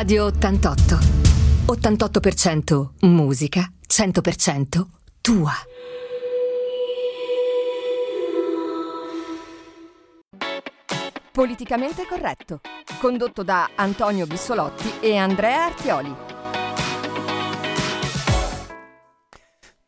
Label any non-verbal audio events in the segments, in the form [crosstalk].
Radio 88. 88% musica, 100% tua. Politicamente corretto. Condotto da Antonio Bissolotti e Andrea Artioli.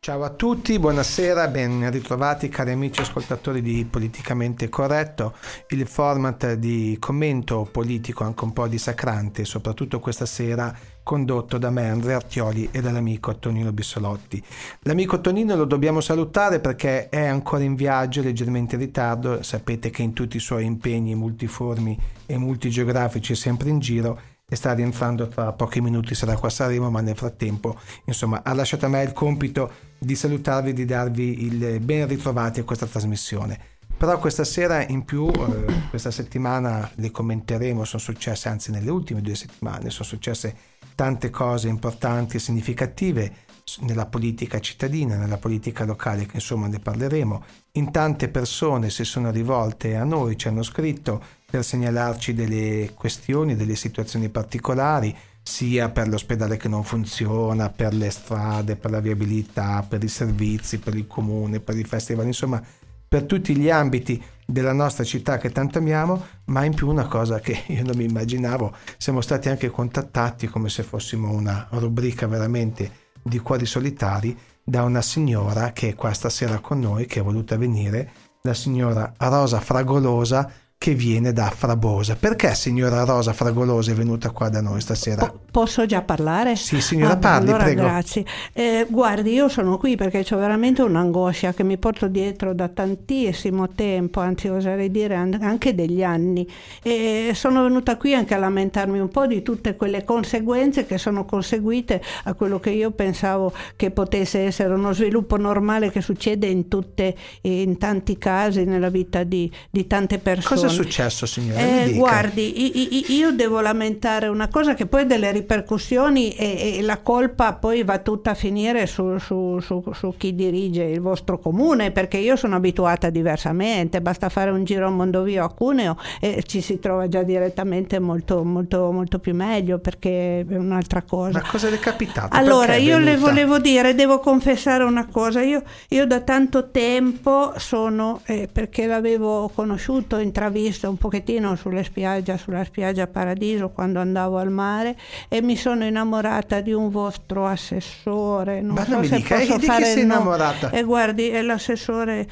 Ciao a tutti, buonasera, ben ritrovati cari amici ascoltatori di Politicamente Corretto, il format di commento politico anche un po' dissacrante, soprattutto questa sera condotto da me Andrea Artioli e dall'amico Tonino Bissolotti. L'amico Tonino lo dobbiamo salutare perché è ancora in viaggio, leggermente in ritardo, sapete che in tutti i suoi impegni multiformi e multigeografici è sempre in giro e sta rientrando tra pochi minuti sarà qua a Sanremo ma nel frattempo insomma ha lasciato a me il compito di salutarvi e di darvi il ben ritrovati a questa trasmissione però questa sera in più eh, questa settimana le commenteremo sono successe anzi nelle ultime due settimane sono successe tante cose importanti e significative nella politica cittadina, nella politica locale, che insomma ne parleremo. In tante persone si sono rivolte a noi, ci hanno scritto per segnalarci delle questioni, delle situazioni particolari, sia per l'ospedale che non funziona, per le strade, per la viabilità, per i servizi, per il comune, per i festival, insomma per tutti gli ambiti della nostra città che tanto amiamo, ma in più una cosa che [laughs] io non mi immaginavo, siamo stati anche contattati come se fossimo una rubrica veramente di cuori solitari da una signora che è qua stasera con noi, che è voluta venire, la signora Rosa Fragolosa, che viene da Frabosa. Perché signora Rosa Fragolosa è venuta qua da noi stasera? Po- posso già parlare? Sì, signora, ah, parli, allora, prego. Grazie. Eh, guardi, io sono qui perché ho veramente un'angoscia che mi porto dietro da tantissimo tempo, anzi oserei dire anche degli anni. E sono venuta qui anche a lamentarmi un po' di tutte quelle conseguenze che sono conseguite a quello che io pensavo che potesse essere uno sviluppo normale che succede in, tutte, in tanti casi nella vita di, di tante persone. Cosa successo, signora? Eh, guardi, io devo lamentare una cosa che poi ha delle ripercussioni e, e, la colpa poi va tutta a finire su, su, su, su, chi dirige il vostro comune, perché io sono abituata diversamente, basta fare un giro a Mondovio a Cuneo e ci si trova già direttamente molto, molto, molto più meglio perché è un'altra cosa. Ma cosa le è capitato? Allora, io le volevo dire, devo confessare una cosa, io, io da tanto tempo sono, eh, perché l'avevo conosciuto, intravisto, visto un pochettino sulle spiagge, sulla spiaggia Paradiso quando andavo al mare e mi sono innamorata di un vostro assessore. Non Ma so non mi se dica, posso [laughs] di fare chi sei innamorata? E guardi, è l'assessore,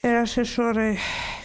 è l'assessore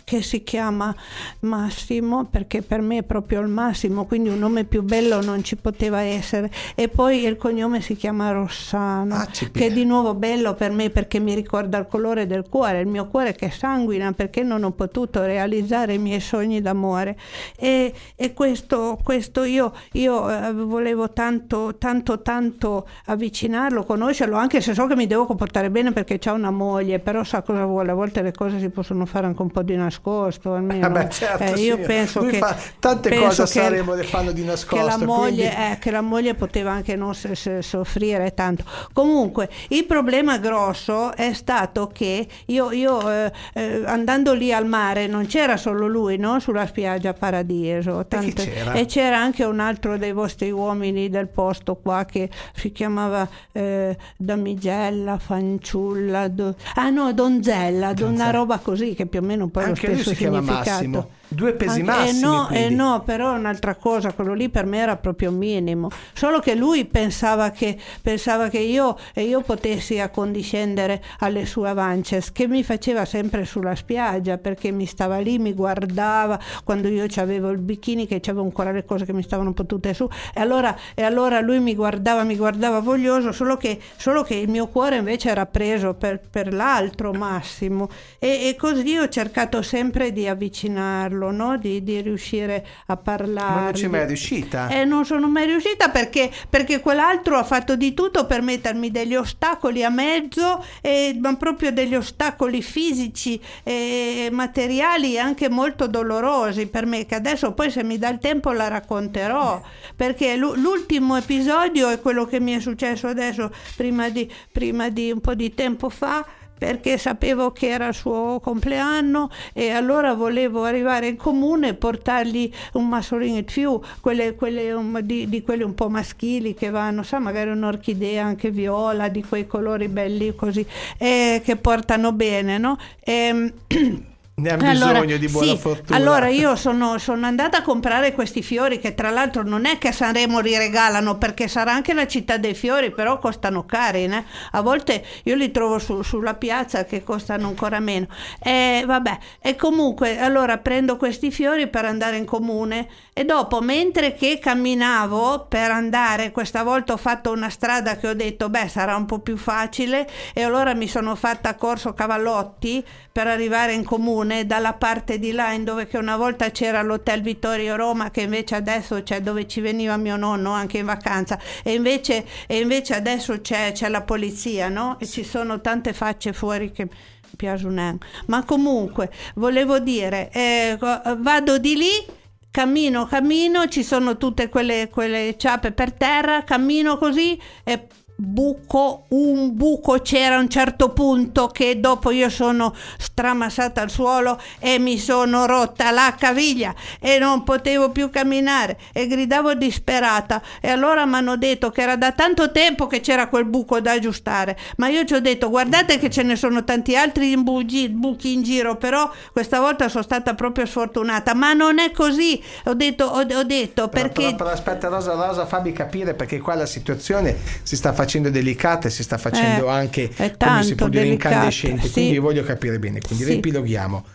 che si chiama Massimo perché per me è proprio il massimo, quindi un nome più bello non ci poteva essere. E poi il cognome si chiama Rossano, Ah, che è di nuovo bello per me perché mi ricorda il colore del cuore, il mio cuore che sanguina perché non ho potuto realizzare i miei sogni d'amore. E, e questo, questo io, io eh, volevo tanto, tanto, tanto avvicinarlo, conoscerlo, anche se so che mi devo comportare bene perché c'ha una moglie, però sa cosa vuole, a volte le cose si possono fare anche un po' di nascosto nascosto [laughs] almeno. Vabbè, certo, eh, io penso Lui che tante penso cose a Sanremo le fanno di nascosto. Che la, moglie, quindi- eh, che la moglie poteva anche non se- se- soffrire tanto. Comunque, il problema grosso è stato che io, io, eh, eh, andando lì al mare non c'era solo lui, no? Sulla spiaggia Paradiso. chi c'era? E c'era anche un altro dei vostri uomini del posto qua che si chiamava eh, Damigella, Fanciulla, do- ah no, Donzella, Donzella. una roba così che più o meno poi Anche lui si chiama. Massimo. Due pesi Anche- massimi. Eh no, eh no, però è un'altra cosa, quello lì per me era proprio minimo. Solo che lui pensava che, pensava che io, e io potessi accondiscendere alle sue avances, che mi faceva sempre sulla spiaggia, perché mi stava lì, mi guardava quando io avevo il bikini, che c'avevo ancora le cose che mi stavano potute su, e allora, e allora lui mi guardava, mi guardava voglioso, solo che, solo che il mio cuore invece era preso per, per l'altro Massimo. E, e così ho cercato sempre di avvicinarlo, no? di, di riuscire a parlare. Ma non ci è mai riuscita? Eh, non sono mai riuscita perché, perché quell'altro ha fatto di tutto per mettermi degli ostacoli a mezzo, e, ma proprio degli ostacoli fisici e materiali anche molto dolorosi per me, che adesso poi se mi dà il tempo la racconterò, perché l'u- l'ultimo episodio è quello che mi è successo adesso, prima di, prima di un po' di tempo fa, perché sapevo che era il suo compleanno e allora volevo arrivare in comune e portargli un massolino più, quelle, quelle um, di, di, quelli un po' maschili che vanno, sa, magari un'orchidea anche viola, di quei colori belli così, eh, che portano bene, no? E, [clears throat] Ne ha bisogno allora, di buona sì, fortuna. Allora [laughs] io sono, sono, andata a comprare questi fiori che tra l'altro non è che a Sanremo li regalano perché sarà anche la città dei fiori, però costano cari. Né? A volte io li trovo su, sulla piazza che costano ancora meno. E vabbè, e comunque allora prendo questi fiori per andare in comune e dopo mentre che camminavo per andare, questa volta ho fatto una strada che ho detto beh sarà un po' più facile e allora mi sono fatta corso Cavallotti per arrivare in comune dalla parte di là in dove una volta c'era l'hotel Vittorio Roma che invece adesso c'è dove ci veniva mio nonno anche in vacanza e invece, e invece adesso c'è, c'è, la polizia no? e ci sono tante facce fuori che piacciono ma comunque volevo dire eh, vado di lì cammino, cammino, ci sono tutte quelle, quelle ciape per terra, cammino così e buco, un buco c'era a un certo punto che dopo io sono stramassata al suolo e mi sono rotta la caviglia e non potevo più camminare e gridavo disperata. E allora mi hanno detto che era da tanto tempo che c'era quel buco da aggiustare. Ma io ci ho detto guardate che ce ne sono tanti altri buchi, buchi in giro però questa volta sono stata proprio sfortunata. Ma non è così. Ho detto, ho, ho detto però, perché però, però aspetta Rosa Rosa fammi capire perché qua la situazione si sta facendo facendo delicata e si sta facendo eh, anche, come si può dire, delicata, incandescente. Sì. Quindi voglio capire bene. Quindi sì. riepiloghiamo.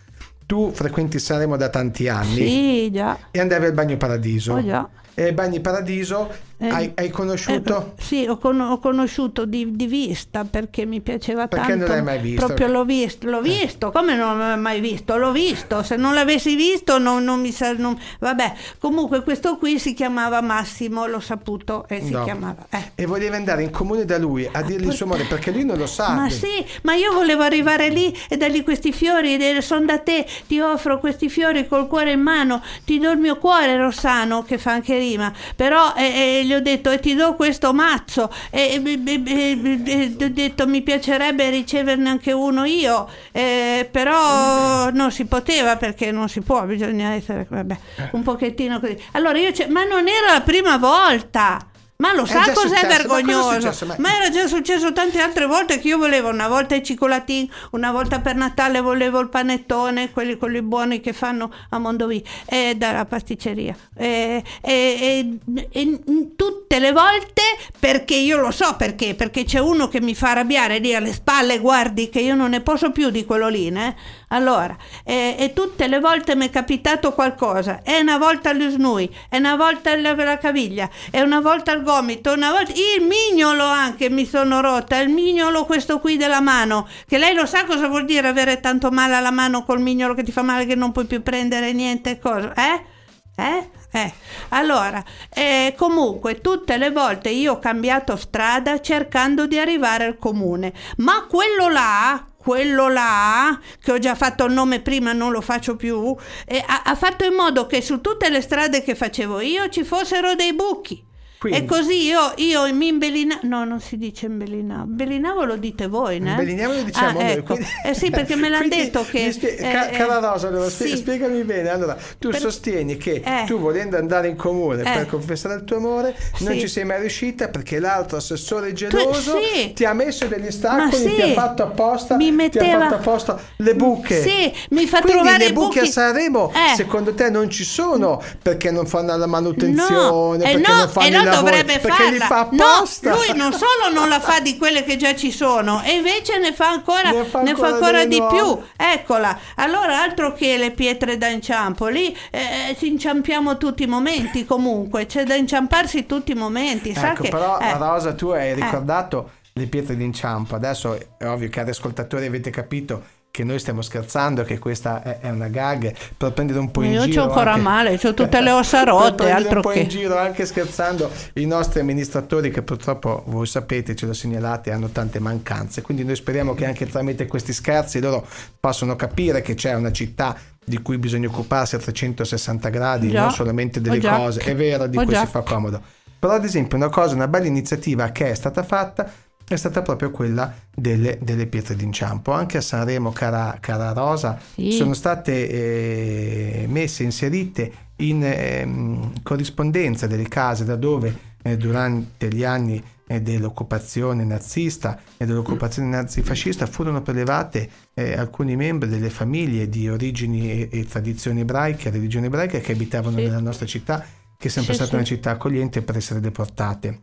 Tu frequenti Sanremo da tanti anni. Sì. E andavi al Bagno Paradiso. Oh, già. E Bagni Paradiso eh, hai, hai, conosciuto? Eh, sì, ho, con- ho conosciuto di, di, vista perché mi piaceva perché tanto. Perché non l'hai mai visto? Proprio l'ho visto, l'ho eh. visto, come non l'ho mai visto? L'ho visto, se non l'avessi visto non, non mi sa... Non... Vabbè, comunque questo qui si chiamava Massimo, l'ho saputo e si no. chiamava... Eh. E volevi andare in comune da lui a dirgli il suo amore perché lui non lo sa. Ma sì, ma io volevo arrivare lì e dargli questi fiori, sono da te, ti offro questi fiori col cuore in mano, ti do il mio cuore Rossano, che fa anche rima, però e, e gli ho detto e ti do questo mazzo. E, e, ho detto mi piacerebbe riceverne anche uno io. Eh, però non si poteva perché non si può bisogna essere vabbè, un pochettino così. Allora io ma non era la prima volta ma lo sa cos'è successo? vergognoso? Ma, ma, era già successo tante altre volte che io volevo una volta i cicolatini, una volta per Natale volevo il panettone, quelli, quelli buoni che fanno a Mondovì, eh, dalla pasticceria. E, e, e, e, tutte le volte, perché io lo so perché, perché c'è uno che mi fa arrabbiare lì alle spalle, guardi che io non ne posso più di quello lì, eh? Allora, e, tutte le volte mi è capitato qualcosa, e una volta allo snui, e una volta la, la caviglia, e una volta al gomito, una volta il mignolo anche mi sono rotta, il mignolo questo qui della mano, che lei lo sa cosa vuol dire avere tanto male alla mano col mignolo che ti fa male che non puoi più prendere niente, cosa, eh? Eh? Eh, allora, eh, comunque tutte le volte io ho cambiato strada cercando di arrivare al comune, ma quello là, quello là, che ho già fatto il nome prima, non lo faccio più, eh, ha, ha fatto in modo che su tutte le strade che facevo io ci fossero dei buchi. Quindi. E così io, io mi imbelinavo, no non si dice imbelinavo, imbelinavo lo dite voi, no? Imbeliniamo lo diciamo ah, noi. Ecco. Quindi... Eh sì, perché me l'hanno detto che... Spie- eh, ca- cara Rosa, allora, sì. spiegami bene, allora tu per... sostieni che eh. tu volendo andare in comune per eh. confessare il tuo amore sì. non ci sei mai riuscita perché l'altro assessore geloso tu, sì. ti ha messo degli ostacoli, ti ha fatto apposta, mi metteva... ti ha fatto apposta le buche. Sì, mi fa Quindi trovare le buche a Sanremo eh. secondo te non ci sono perché non fanno la manutenzione, no. perché no. non fanno il dovrebbe farla. Fa no, lui non solo non la fa di quelle che già ci sono, e invece ne fa ancora, ne fa ancora, ne fa ancora di nuove. più. Eccola. Allora, altro che le pietre da inciampo, lì eh, ci inciampiamo tutti i momenti [laughs] comunque, c'è da inciamparsi tutti i momenti. Sa ecco, che, però eh. Rosa, tu hai eh. ricordato le pietre d'inciampo. Adesso è ovvio che ad ascoltatori avete capito che noi stiamo scherzando, che questa è, una gag per prendere un po' in Io giro. Io c'ho ancora anche, male, ho [laughs] tutte le ossa rotte, altro un po' che... in giro anche scherzando i nostri amministratori che purtroppo voi sapete, ce lo segnalate, hanno tante mancanze. Quindi noi speriamo che anche tramite questi scherzi loro possano capire che c'è una città di cui bisogna occuparsi a 360 gradi, già, non solamente delle cose, è vero, di cui già. si fa comodo. Però ad esempio una cosa, una bella iniziativa che è stata fatta è stata proprio quella delle, delle pietre d'inciampo. Anche a Sanremo, cara, cara Rosa, sì. sono state eh, messe, inserite in eh, corrispondenza delle case da dove eh, durante gli anni eh, dell'occupazione nazista e dell'occupazione nazifascista furono prelevate eh, alcuni membri delle famiglie di origini e, e tradizioni ebraiche, religione ebraica che abitavano sì. nella nostra città, che è sempre sì, stata sì. una città accogliente per essere deportate.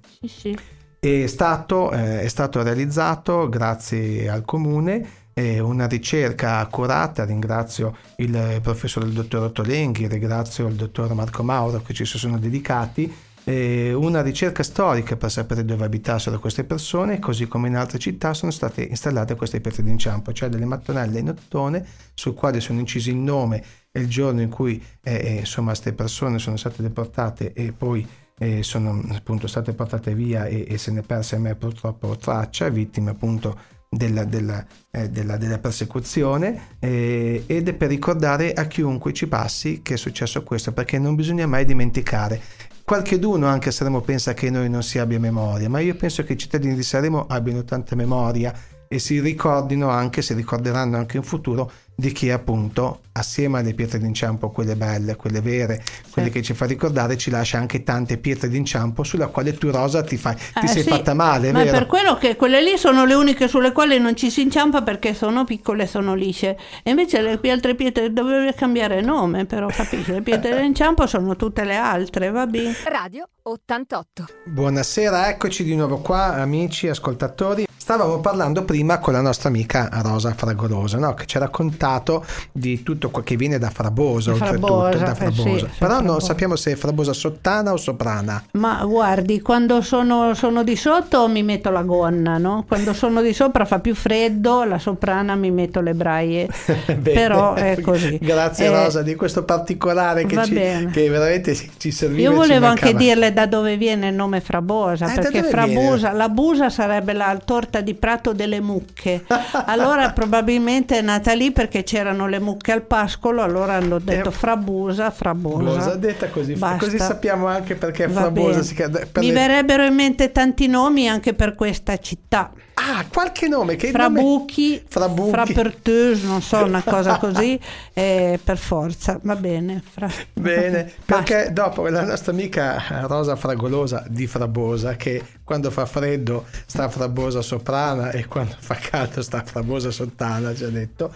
È stato, eh, è stato realizzato grazie al comune una ricerca accurata, ringrazio il professore il dottor Ottolenghi, ringrazio il dottor Marco Mauro che ci sono dedicati, una ricerca storica per sapere dove abitassero queste persone, così come in altre città sono state installate queste pietre d'inciampo, cioè delle mattonelle in ottone sul quale sono incisi il nome e il giorno in cui eh, eh insomma queste persone sono state deportate e poi eh, sono appunto state portate via e, e se ne perse a me purtroppo traccia, vittime appunto della, della, eh, della, della persecuzione eh, ed è per ricordare a chiunque ci passi che è successo questo perché non bisogna mai dimenticare. Qualche d'uno anche a Sanremo pensa che noi non si abbia memoria, ma io penso che i cittadini di Sanremo abbiano tanta memoria e si ricordino anche, si ricorderanno anche in futuro di chi appunto assieme alle pietre d'inciampo, quelle belle, quelle vere, quelle sì. che ci fa ricordare, ci lascia anche tante pietre d'inciampo sulla quale tu Rosa ti, fai, ti eh, sei sì, fatta male. Ma vero? per quello che quelle lì sono le uniche sulle quali non ci si inciampa perché sono piccole e sono lisce. E invece le altre pietre dovrebbe cambiare nome, però capisci? Le pietre [laughs] d'inciampo sono tutte le altre, va bene. Radio 88. Buonasera, eccoci di nuovo qua, amici, ascoltatori. Stavamo parlando prima con la nostra amica Rosa Fragolosa, no? che ci ha raccontato di tutto quel che viene da Frabosa, oltretutto, da Frabosa. Eh sì, Però non Frabosa. sappiamo se è Frabosa sottana o soprana. Ma guardi, quando sono, sono, di sotto mi metto la gonna, no? Quando sono di sopra fa più freddo, la soprana mi metto le braie. [laughs] Però è così. Grazie eh, Rosa di questo particolare che, ci, che veramente ci serviva. Io volevo anche dirle da dove viene il nome Frabosa, eh, perché Frabosa, la busa sarebbe la torta sorta di prato delle mucche. Allora [laughs] probabilmente è nata lì perché c'erano le mucche al pascolo, allora hanno detto eh, frabusa, frabosa. Bosa detta così, Basta. così sappiamo anche perché frabosa si chiama. Mi le... verrebbero in mente tanti nomi anche per questa città. Ah, qualche nome che Frabuchi, nome... Fraperteuse, non so, una cosa [laughs] così, eh, per forza, va bene. Fra... Bene, [laughs] perché dopo la nostra amica Rosa Fragolosa di Frabosa, che quando fa freddo sta Frabosa soprana e quando fa caldo sta Frabosa sottana, ci ha detto.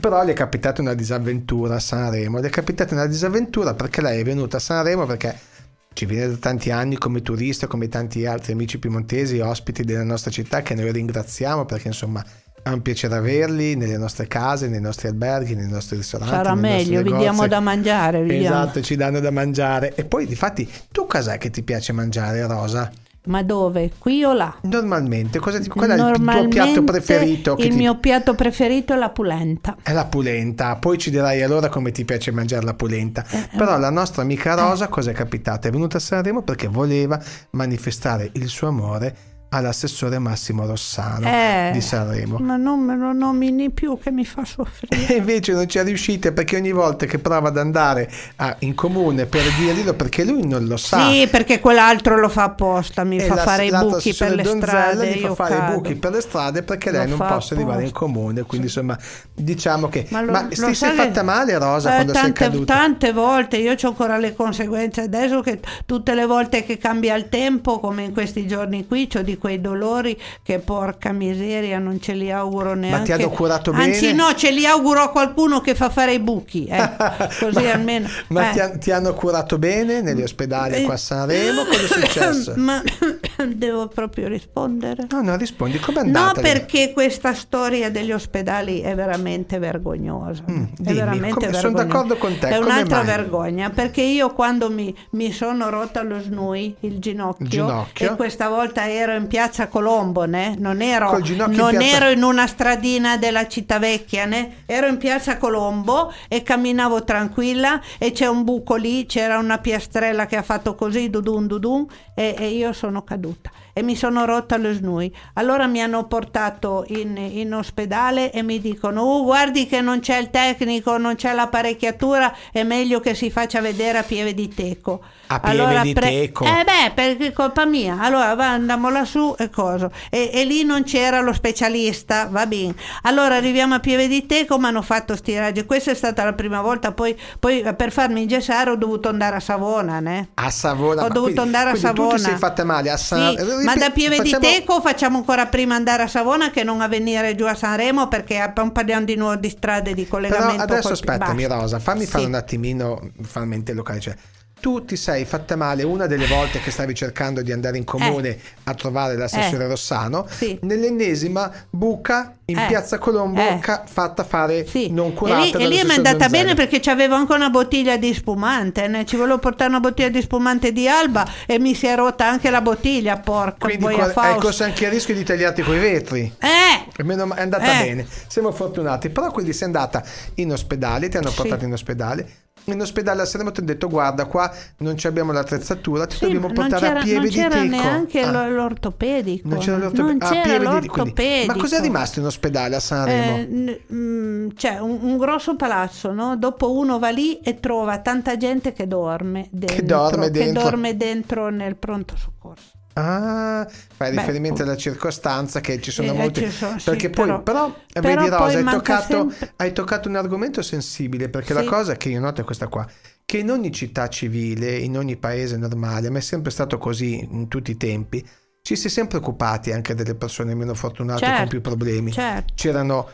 Però le è capitata una disavventura a Sanremo, le è capitata una disavventura perché lei è venuta a Sanremo perché ci viene da tanti anni come turista, come tanti altri amici piemontesi, ospiti della nostra città che noi ringraziamo perché insomma è un piacere averli nelle nostre case, nei nostri alberghi, nei nostri ristoranti. Sarà meglio, vi diamo da mangiare. Vi esatto, ci danno da mangiare. E poi, difatti, tu cos'è che ti piace mangiare, Rosa? Ma dove? Qui o là? Normalmente, cosa ti, qual è il tuo piatto preferito? il ti... mio piatto preferito è la pulenta. È la pulenta, poi ci dirai allora come ti piace mangiare la pulenta. Eh, eh. Però la nostra amica Rosa, eh. cosa è capitata? È venuta a Sanremo perché voleva manifestare il suo amore all'assessore Massimo Rossano eh, di Sanremo. Ma non me lo nomini più che mi fa soffrire. E [laughs] invece non ci riuscite perché ogni volta che prova ad andare a, in comune per dirglielo perché lui non lo sa. Sì, perché quell'altro lo fa apposta, mi e fa la, fare i buchi per le strade. Mi fa fare cado. i buchi per le strade perché lei lo non possa arrivare in comune. Quindi insomma diciamo che... Ma, lo, ma ti sei fatta male Rosa eh, quando tante, sei caduta? Tante volte, io ho ancora le conseguenze adesso che tutte le volte che cambia il tempo come in questi giorni qui ho di quei dolori che porca miseria non ce li auguro neanche. Ma ti hanno curato bene? Anzi no, ce li auguro a qualcuno che fa fare i buchi, eh. [laughs] così ma, almeno. Ma eh. ti, ti, hanno curato bene negli ospedali qua a Sanremo? Cosa è [laughs] successo? ma [laughs] devo proprio rispondere? No, no, rispondi, come è andata? No, perché questa storia degli ospedali è veramente vergognosa. Mm, è veramente come, Sono d'accordo con te. È un'altra mai? vergogna, perché io quando mi, mi sono rotta lo snui, il ginocchio, il ginocchio, e questa volta ero in piazza Colombo, né? non, ero, non in, ero in una stradina della città vecchia, né? ero in piazza Colombo e camminavo tranquilla e c'è un buco lì, c'era una piastrella che ha fatto così, dudun dudun, e, e io sono caduta caduta e mi sono rotta lo snui. Allora mi hanno portato in, in ospedale e mi dicono, oh, guardi che non c'è il tecnico, non c'è l'apparecchiatura, è meglio che si faccia vedere a Pieve di Teco. A Pieve allora, di pre- Teco? Eh beh, perché colpa mia. Allora va, andiamo lassù e cosa. E, e, lì non c'era lo specialista, va bene. Allora arriviamo a Pieve di Teco, mi hanno fatto sti raggi. Questa è stata la prima volta, poi, poi per farmi ingessare ho dovuto andare a Savona. Né? A Savona? Ho dovuto quindi, andare a Savona. Tu ti sei fatta male a Savona? Sì, ma da Pieve facciamo... di Teco facciamo ancora prima andare a Savona che non a venire giù a Sanremo perché parliamo di nuovo di strade di collegamento. Però adesso aspettami Rosa, fammi sì. fare un attimino, fammi locale. Cioè, tu ti sei fatta male una delle volte che stavi cercando di andare in comune eh. a trovare l'assessore eh. Rossano, sì. nell'ennesima buca in eh. piazza Colombo eh. ca- fatta fare sì. non curata. E lì, mi è andata bene perché c'avevo anche una bottiglia di spumante, né? ci volevo portare una bottiglia di spumante di Alba e mi si è rotta anche la bottiglia, porca Quindi hai corso anche il rischio di tagliarti coi vetri. Eh! È andata eh. bene, siamo fortunati. Però quindi sei andata in ospedale, ti hanno portato sì. in ospedale in ospedale a Sanremo ti hanno detto guarda qua non abbiamo l'attrezzatura ti sì, dobbiamo portare a pieve di teco non c'era neanche ah. l'ortopedico non c'era l'ortopedico, non c'era l'ortopedico. ma cos'è rimasto in ospedale a Sanremo? Eh, n- mh, mm, c'è un, un, grosso palazzo no? dopo uno va lì e trova tanta gente che dorme dentro, che dorme dentro, che dorme dentro nel pronto soccorso Ah, fai Beh, riferimento alla circostanza che ci sono eh, molti. Ci sono, perché sì, poi, però, però, però vedi, Rosa, hai toccato, sempre... hai toccato, un argomento sensibile. Perché sì. la cosa che io noto è questa qua: che in ogni città civile, in ogni paese normale, ma è sempre stato così in tutti i tempi, ci si è sempre occupati anche delle persone meno fortunate certo, con più problemi. Certo. C'erano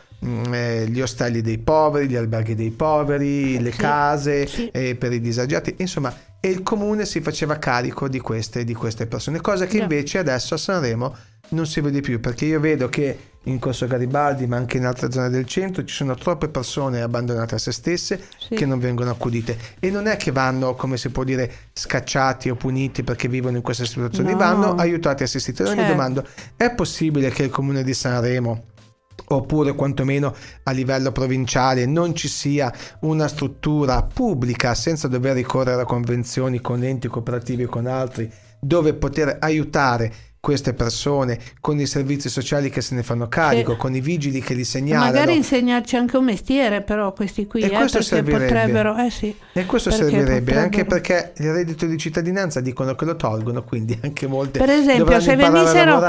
eh, gli ostelli dei poveri, gli alberghi dei poveri, le sì, case sì. Eh, per i disagiati, insomma, e il comune si faceva carico di queste, di queste persone, cosa che invece adesso a Sanremo non si vede più perché io vedo che in Corso Garibaldi ma anche in altre zone del centro ci sono troppe persone abbandonate a se stesse sì. che non vengono accudite e non è che vanno come si può dire scacciati o puniti perché vivono in queste situazioni no. vanno aiutati e assistiti allora certo. mi domando è possibile che il comune di Sanremo oppure quantomeno a livello provinciale non ci sia una struttura pubblica senza dover ricorrere a convenzioni con enti cooperativi e con altri dove poter aiutare queste persone con i servizi sociali che se ne fanno carico, sì. con i vigili che li segnalano. Magari insegnarci anche un mestiere, però questi qui, e eh, questo servirebbe. potrebbero... Eh sì, e questo servirebbe potrebbero... anche perché il reddito di cittadinanza dicono che lo tolgono, quindi anche molte Per esempio, se, venissero,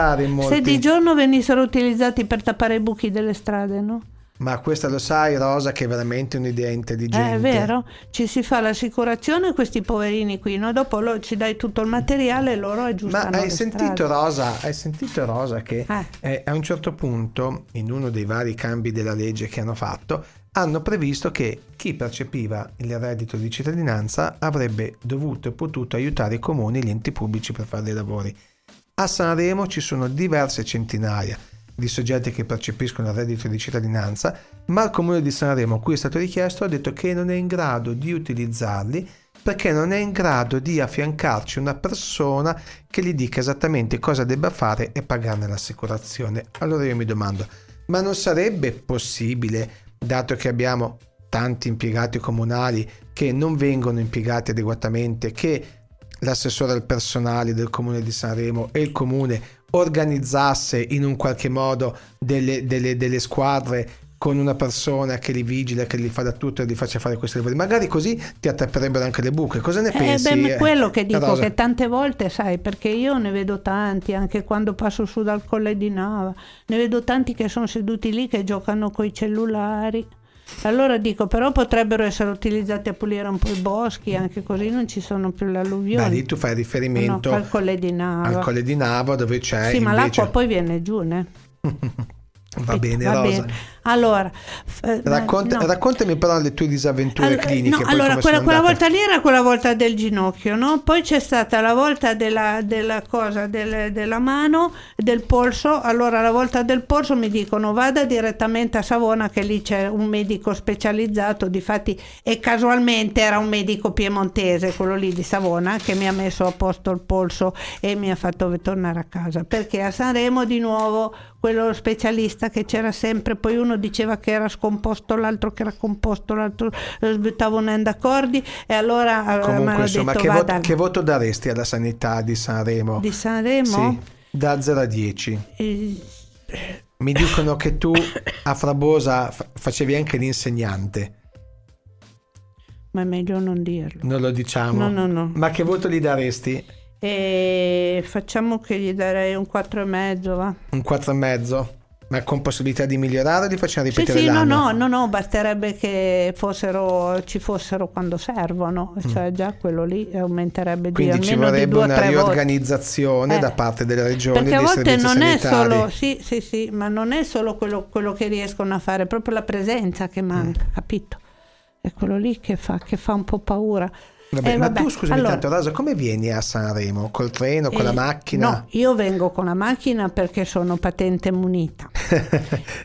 se di giorno venissero utilizzati per tappare i buchi delle strade, no? Ma questa lo sai, Rosa, che è veramente un'idea intelligente. Eh, è vero, ci si fa l'assicurazione a questi poverini qui, no? dopo lo, ci dai tutto il materiale e loro aggiustano. Ma hai sentito, Rosa, hai sentito Rosa che eh. eh, a un certo punto, in uno dei vari cambi della legge che hanno fatto, hanno previsto che chi percepiva il reddito di cittadinanza avrebbe dovuto e potuto aiutare i comuni e gli enti pubblici per fare dei lavori. A Sanremo ci sono diverse centinaia di soggetti che percepiscono il reddito di cittadinanza, ma il comune di Sanremo, a cui è stato richiesto, ha detto che non è in grado di utilizzarli perché non è in grado di affiancarci una persona che gli dica esattamente cosa debba fare e pagarne l'assicurazione. Allora io mi domando, ma non sarebbe possibile, dato che abbiamo tanti impiegati comunali che non vengono impiegati adeguatamente, che l'assessore al personale del comune di Sanremo e il comune organizzasse in un qualche modo delle, delle, delle squadre con una persona che li vigila, che li fa da tutto e li faccia fare questi lavori. Magari così ti attapperebbero anche le buche. Cosa ne eh, pensi? Eh, beh, quello che dico Rosa? che tante volte, sai, perché io ne vedo tanti, anche quando passo su dal Colle di Nava, ne vedo tanti che sono seduti lì che giocano con i cellulari. Allora dico, però potrebbero essere utilizzati a pulire un po' i boschi, anche così non ci sono più le alluvioni. Beh, lì tu fai riferimento no, al Colle di Nava. Al Colle di Nava dove c'è Sì, invece... ma l'acqua poi viene giù, ne? [laughs] Va bene, Va Rosa. bene. Allora, eh, Racconta, no. Raccontami però le tue disavventure Allora, cliniche. no, allora, quella, quella volta lì era quella volta del ginocchio, no? Poi c'è stata la volta della, della cosa del- della mano, del polso. Allora, la volta del polso mi dicono vada direttamente a Savona, che lì c'è un medico specializzato. Difatti, e casualmente era un medico piemontese, quello lì di Savona, che mi ha messo a posto il polso e mi ha fatto tornare a casa. Perché a Sanremo di nuovo quello specialista che c'era sempre, poi uno diceva che era scomposto, l'altro che era composto, l'altro eh, sbuttavano in d'accordi e allora eh, Comunque, insomma, detto che, vo- vada che voto daresti alla sanità di Sanremo? di Sanremo? Sì. Da 0 a 10. Eh, Mi dicono che tu a Frabosa fa- facevi anche l'insegnante. ma è meglio non dirlo. Non lo diciamo. No, no, no. Ma che voto gli daresti? E facciamo che gli darei un 4,5, va? Un 4,5? Ma con possibilità di migliorare li facciamo Sì, ripetere sì, no, l'anno? no, no, no, basterebbe che fossero, ci fossero quando servono, cioè già quello lì aumenterebbe di Quindi ci almeno di vorrebbe due o una riorganizzazione Eh. da parte delle regioni Perché a volte non è solo, sì, sì, sì, ma non è solo quello, quello che riescono a fare, è proprio la presenza che manca, Mm. capito? È quello lì che fa, che fa un po' paura. Vabbè, Eh, ma tu scusami allora- tanto Rosa, come vieni a Sanremo? Col treno, con la Eh, macchina? No, io vengo con la macchina perché sono patente munita. [laughs]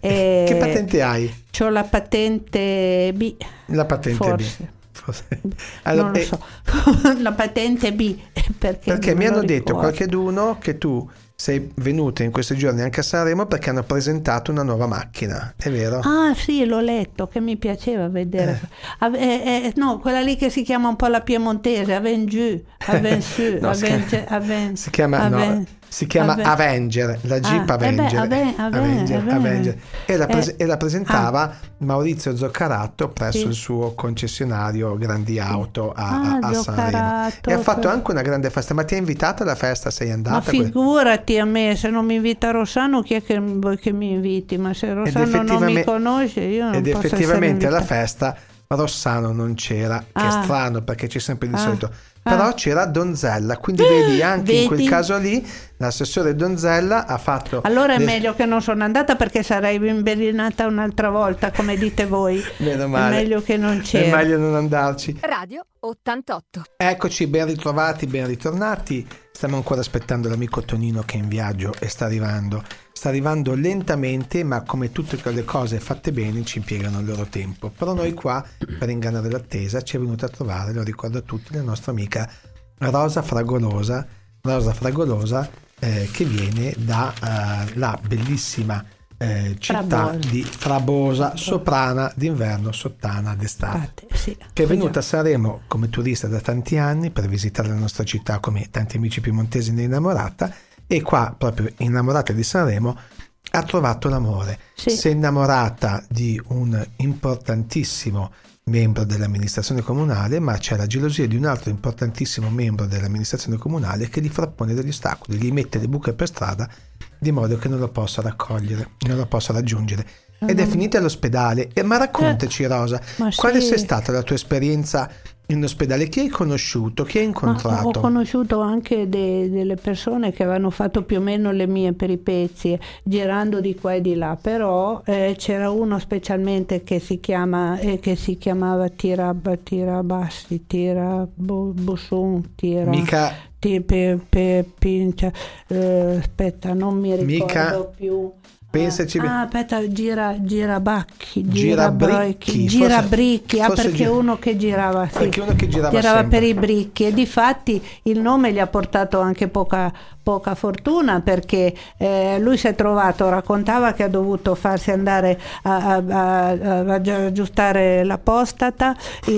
Eh, che patente hai? Ho la patente B. La patente Forse. B. Forse. Allora, non lo eh, so. [laughs] la patente B. Perché, Perché mi hanno detto ricordo. qualcheduno che tu sei venuta in questi giorni anche a Sanremo perché hanno presentato una nuova macchina, è vero? Ah sì, l'ho letto, che mi piaceva vedere. Ave- eh, eh, no, quella lì che si chiama un po' la piemontese, Avengiù, Avensu, [laughs] No, si Avenge- chiama- Aven- Si chiama, no, si chiama Aven- Avenger, la Jeep Ah, eh beh, Avenger. Aven- Aven- Avenger, Aven- Avenger. E, la pres- Eh, e la presentava Maurizio Zoccaratto presso Sì. il suo concessionario Grandi Auto a, Ah, a- Sanremo. E ha fatto per- anche una grande festa. Ma ti ha invitato alla festa? Sei Ma andata? figurati a me, se non mi invita Rossano, chi è che che mi inviti? Ma se Rossano non mi conosce, io non Ed effettivamente alla festa Rossano non c'era, che è Ah. strano perché c'è sempre di Ah. solito. Però Ah. c'era Donzella, quindi vedi [gasps] anche in quel Vedi? caso lì l'assessore Donzella ha fatto... Allora è le- meglio che non sono andata perché sarei imbellinata un'altra volta, come dite voi. [laughs] Meno male. È meglio che non È c'era. meglio non andarci. Radio 88. Eccoci, ben ritrovati, ben ritornati. Stiamo ancora aspettando l'amico Tonino che è in viaggio e sta arrivando. Sta arrivando lentamente, ma come tutte le cose fatte bene ci impiegano il loro tempo. Però noi qua, per ingannare l'attesa, ci è venuta a trovare, lo ricordo a tutti, la nostra amica Rosa Fragolosa. Rosa Fragolosa eh, che viene dalla bellissima eh, città Frabosa. di Frabosa, soprana d'inverno, sottana d'estate Infatti, sì. che è venuta a Sanremo come turista da tanti anni per visitare la nostra città come tanti amici piemontesi ne innamorata e qua proprio innamorata di Sanremo ha trovato l'amore Sì. si è innamorata di un importantissimo membro dell'amministrazione comunale ma c'è la gelosia di un altro importantissimo membro dell'amministrazione comunale che gli frappone degli ostacoli gli mette le buche per strada di modo che non lo possa raccogliere non lo possa raggiungere ed è finita all'ospedale ma raccontaci Rosa ma quale sì. sia stata la tua esperienza in ospedale? Chi hai conosciuto? Chi hai Ma incontrato? ho conosciuto anche de- delle persone che avevano fatto più o meno le mie peripezie girando di qua e di là, però eh, c'era uno specialmente che si, chiama, eh, che si chiamava Tirab, Tirabassi, Tirabussun, Tira... Mica Ti- pe- pe- pincia- eh, aspetta, non mi ricordo Mica- più. Pensaci Ah, aspetta, gira, girabacchi, Girabricchi, girabricchi, girabricchi, ah, forse perché gira- uno che girava, sì, Perché uno che girava girava per i bricchi e difatti il nome gli ha portato anche poca, poca fortuna perché eh, lui si è trovato, raccontava che ha dovuto farsi andare a, a- a- a aggiustare la prostata,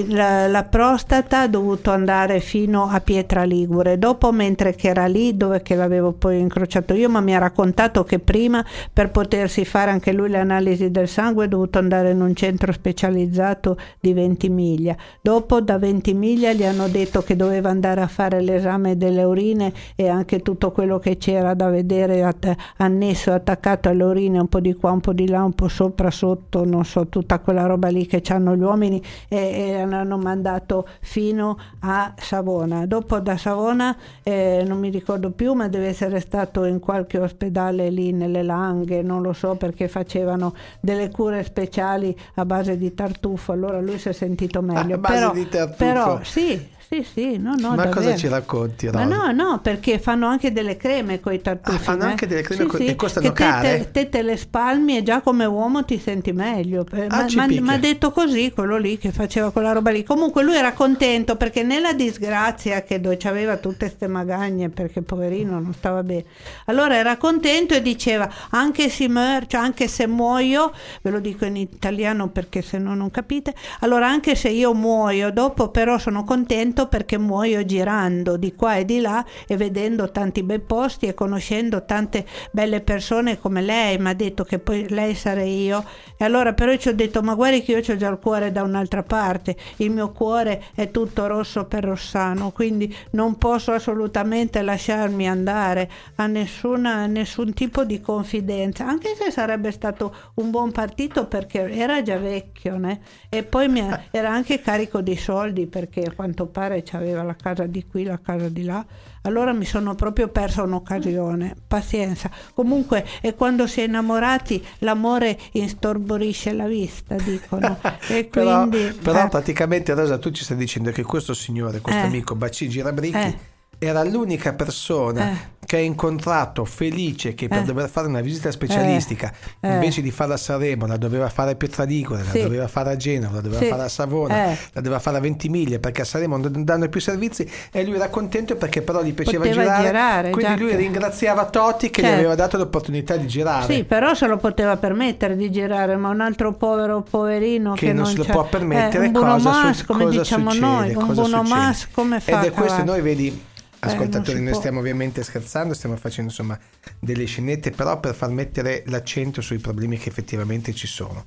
la, la prostata ha dovuto andare fino a Pietra Ligure, dopo mentre che era lì dove che l'avevo poi incrociato io, ma mi ha raccontato che prima per potersi fare anche lui le analisi del sangue è dovuto andare in un centro specializzato di Ventimiglia. Dopo da Ventimiglia gli hanno detto che doveva andare a fare l'esame delle urine e anche tutto quello che c'era da vedere at- annesso, attaccato alle urine, un po' di qua, un po' di là, un po' sopra, sotto, non so, tutta quella roba lì che hanno gli uomini e, e hanno mandato fino a Savona. Dopo da Savona eh, non mi ricordo più, ma deve essere stato in qualche ospedale lì nelle Langhe, non lo so perché facevano delle cure speciali a base di tartufo, allora lui si è sentito meglio. A base però, di tartufo? però sì, sì, sì, no, no, Ma cosa davvero. ci racconti, Rosa? Ma no, no, perché fanno anche delle creme con i tartufi. Ah, fanno eh. anche delle creme Sì, coi- sì, e costano che te, care? Te, te te le spalmi e già come uomo ti senti meglio. Eh, Ah, ma- ma- detto così quello lì che faceva quella roba lì. Comunque lui era contento perché nella disgrazia che dove aveva tutte ste magagne perché poverino non stava bene. Allora era contento e diceva anche se, muor- cioè anche se muoio, ve lo dico in italiano perché se no non capite, allora anche se io muoio dopo però sono contento tanto perché muoio girando di qua e di là e vedendo tanti bei posti e conoscendo tante belle persone come lei, mi ha detto che poi lei sarei io. E allora però ci ho detto, ma guardi che io ho già il cuore da un'altra parte, il mio cuore è tutto rosso per Rossano, quindi non posso assolutamente lasciarmi andare a, nessuna, a nessun tipo di confidenza, anche se sarebbe stato un buon partito perché era già vecchio né? e poi mi, era anche carico di soldi perché a quanto pare aveva la casa di qui, la casa di là. Allora mi sono proprio persa un'occasione, pazienza. Comunque, e quando si è innamorati, l'amore instorborisce la vista, dicono. [laughs] E quindi, però, però eh. praticamente Rosa, tu ci stai dicendo che questo signore, questo eh. amico Bacci Girabricchi, eh. Era l'unica persona Eh che ha incontrato felice che per Eh. dover fare una visita specialistica Eh. invece di farla a Sanremo la doveva fare a Pietradigore, Sì. la doveva fare a Genova, la doveva Sì. fare a Savona, Eh. la doveva fare a Ventimiglia perché a Sanremo non danno più servizi e lui era contento perché però gli piaceva Poteva girare, girare, quindi già lui ringraziava Totti che gli Certo. aveva dato l'opportunità di girare. Sì, però se lo poteva permettere di girare, ma un altro povero poverino che che, non se lo può permettere, eh, un cosa, su- mas, come cosa diciamo succede? noi, un cosa succede? mas come fa Ed è questo, noi vedi, non ascoltatori, si noi stiamo ovviamente scherzando, stiamo facendo insomma delle scenette, però per far mettere l'accento sui problemi che effettivamente ci sono.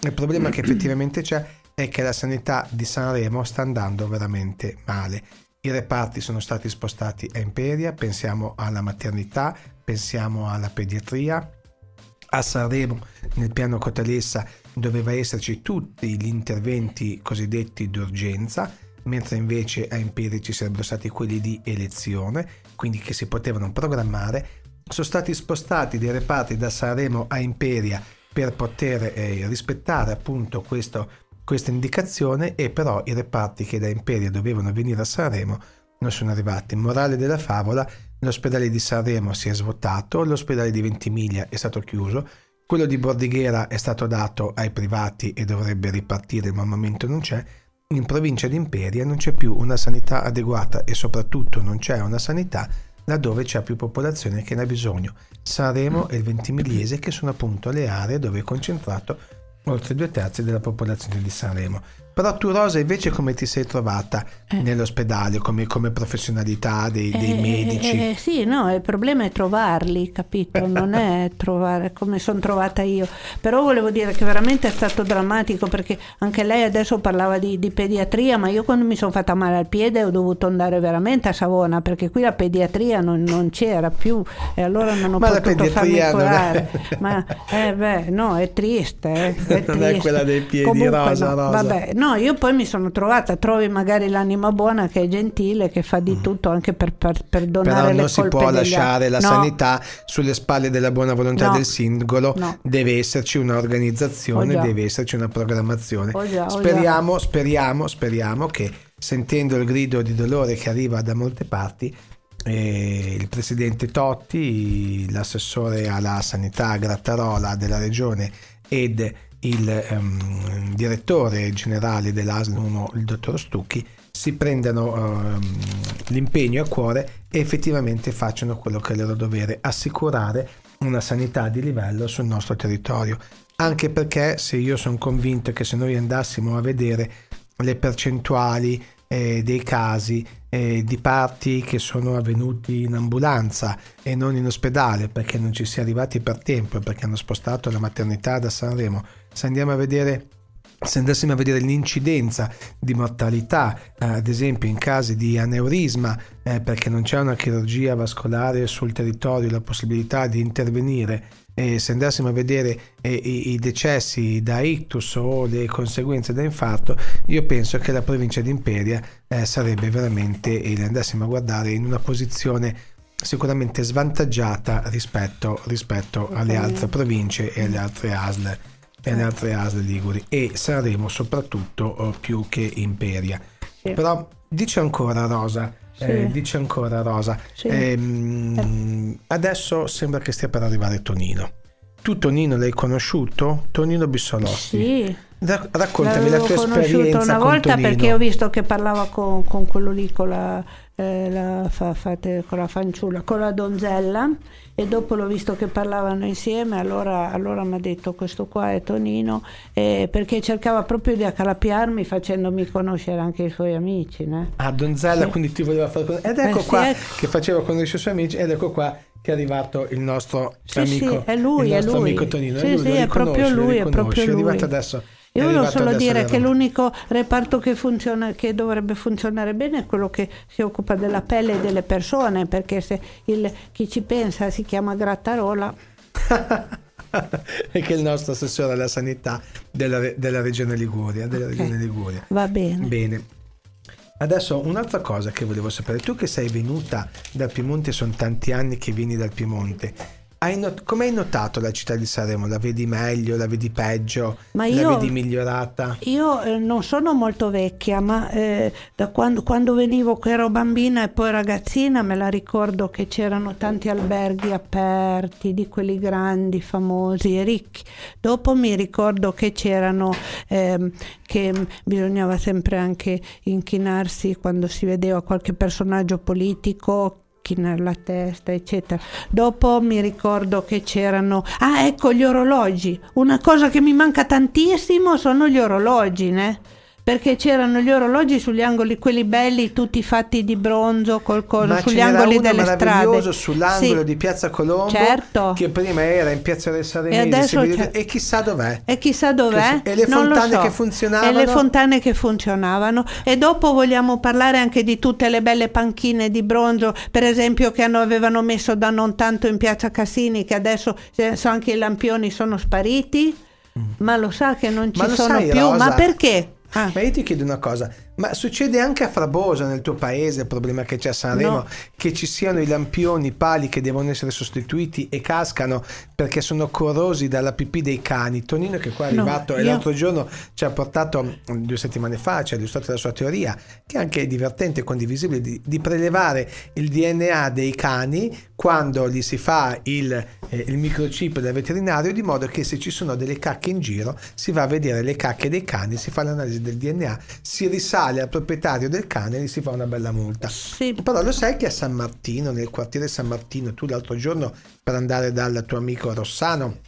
Il problema che [clears throat] effettivamente c'è è che la sanità di Sanremo sta andando veramente male. I reparti sono stati spostati a Imperia, pensiamo alla maternità, pensiamo alla pediatria, a Sanremo nel piano Cotalessa doveva esserci tutti gli interventi cosiddetti d'urgenza, mentre invece a Imperi ci sarebbero stati quelli di elezione, quindi che si potevano programmare. Sono stati spostati dei reparti da Sanremo a Imperia per poter eh, rispettare appunto questo, questa indicazione e però i reparti che da Imperia dovevano venire a Sanremo non sono arrivati. Morale della favola, l'ospedale di Sanremo si è svuotato, l'ospedale di Ventimiglia è stato chiuso, quello di Bordighera è stato dato ai privati e dovrebbe ripartire, ma al momento non c'è. In provincia di Imperia non c'è più una sanità adeguata e soprattutto non c'è una sanità laddove c'è più popolazione che ne ha bisogno. Sanremo e il Ventimigliese che sono appunto le aree dove è concentrato oltre due terzi della popolazione di Sanremo. Però tu Rosa invece come ti sei trovata Eh. nell'ospedale come, come professionalità dei, dei Eh, medici? eh, sì, no, il problema è trovarli, capito? [laughs] Non è trovare come sono trovata io. Però volevo dire che veramente è stato drammatico perché anche lei adesso parlava di, di pediatria, ma io quando mi sono fatta male al piede ho dovuto andare veramente a Savona perché qui la pediatria non, non c'era più e allora non ho Ma potuto farmi non è- curare. [laughs] Ma eh, beh, no, è triste. eh, è Non è triste. quella dei piedi, Comunque, Rosa, no, Rosa. Vabbè, no, io poi mi sono trovata, trovi magari l'anima buona che è gentile, che fa di tutto anche per, per, per donare Mm. Però le non si può lasciare la No, sanità sulle spalle della buona volontà No. del singolo, No. deve esserci un'organizzazione, Oh deve esserci una programmazione. Oh già, oh speriamo, speriamo, speriamo che sentendo il grido di dolore che arriva da molte parti, eh, il presidente Totti, l'assessore alla sanità Grattarola della regione ed il ehm, direttore generale dell'ASL 1, il dottor Stucchi, si prendano ehm, l'impegno a cuore e effettivamente facciano quello che è il loro dovere, assicurare una sanità di livello sul nostro territorio. Anche perché se io sono convinto che se noi andassimo a vedere le percentuali eh, dei casi eh, di parti che sono avvenuti in ambulanza e non in ospedale perché non ci si è arrivati per tempo e perché hanno spostato la maternità da Sanremo, se andiamo a vedere se andassimo a vedere l'incidenza di mortalità, eh, ad esempio in casi di aneurisma, eh, perché non c'è una chirurgia vascolare sul territorio, la possibilità di intervenire, e se andassimo a vedere eh, i, i decessi da ictus o le conseguenze da infarto, io penso che la provincia di Imperia eh, sarebbe veramente, e le andassimo a guardare, in una posizione sicuramente svantaggiata rispetto, rispetto alle altre province e alle altre ASL e alle altre ASL liguri e Sanremo soprattutto eh, più che Imperia. Sì. Però dice ancora Rosa, Sì. eh, dice ancora Rosa, Sì. ehm, adesso sembra che stia per arrivare Tonino. tu Tonino l'hai conosciuto? Tonino Bissolotti. Sì. Ra- raccontami la L'avevo tua conosciuto esperienza una con volta Tonino. perché ho visto che parlava con, con quello lì, con la, eh, la fa- fate- con la fanciulla, con la donzella e dopo l'ho visto che parlavano insieme, allora, allora mi ha detto questo qua è Tonino, eh, perché cercava proprio di accalapiarmi facendomi conoscere anche i suoi amici. né? Ah, Donzella, Sì. quindi ti voleva fare con- Ed ecco Eh sì, qua ecco. che faceva conoscere i suoi amici ed ecco qua che è arrivato il nostro Sì, amico. sì, è lui, il è nostro lui. amico Tonino. Sì, lui, sì, è proprio lui, è proprio È arrivato lui. adesso. Io volevo solo dire che l'unico reparto che, funziona, che dovrebbe funzionare bene è quello che si occupa della pelle delle persone, perché se il- chi ci pensa si chiama Grattarola. [laughs] e che è il nostro assessore alla sanità della, della regione Liguria. Della Ok. regione Liguria. Va bene. Bene. Adesso un'altra cosa che volevo sapere, tu che sei venuta dal Piemonte, sono tanti anni che vieni dal Piemonte, not- come hai notato la città di Sanremo? La vedi meglio, la vedi peggio, Ma la io- vedi migliorata? Io eh, non sono molto vecchia, ma eh, da quando, quando venivo, che ero bambina e poi ragazzina, me la ricordo che c'erano tanti alberghi aperti, di quelli grandi, famosi e ricchi. Dopo mi ricordo che c'erano, ehm, che bisognava sempre anche inchinarsi quando si vedeva qualche personaggio politico chinare la testa, eccetera. Dopo mi ricordo che c'erano, ah ecco gli orologi, una cosa che mi manca tantissimo sono gli orologi, né? Perché c'erano gli orologi sugli angoli, quelli belli, tutti fatti di bronzo, col coso, sugli angoli delle strade. sull'angolo Sì. di Piazza Colombo Certo. che prima era in Piazza del Saremese E vede- e chissà dov'è. E chissà dov'è? E le fontane so. che funzionavano? E le fontane che funzionavano. E dopo vogliamo parlare anche di tutte le belle panchine di bronzo, per esempio, che hanno- avevano messo da non tanto in piazza Cassini, che adesso so, anche i lampioni sono spariti. Ma lo sa che non ci Mm. Sono sai, più. Rosa? Ma perché? Ah. Ma io ti chiedo una cosa, ma succede anche a Frabosa nel tuo paese il problema che c'è a Sanremo, No. che ci siano i lampioni, i pali che devono essere sostituiti e cascano perché sono corrosi dalla pipì dei cani. Tonino che qua è No, arrivato e io- l'altro giorno ci ha portato mm, due settimane fa, ci ha illustrato la sua teoria, che è anche divertente e condivisibile, di, di prelevare il DNA dei cani quando gli si fa il, eh, il microchip del veterinario, di modo che se ci sono delle cacche in giro si va a vedere le cacche dei cani, si fa l'analisi del DNA, si risale al proprietario del cane gli si fa una bella multa. Sì. Però lo sai che a San Martino, nel quartiere San Martino, tu l'altro giorno per andare dal tuo amico Rossano,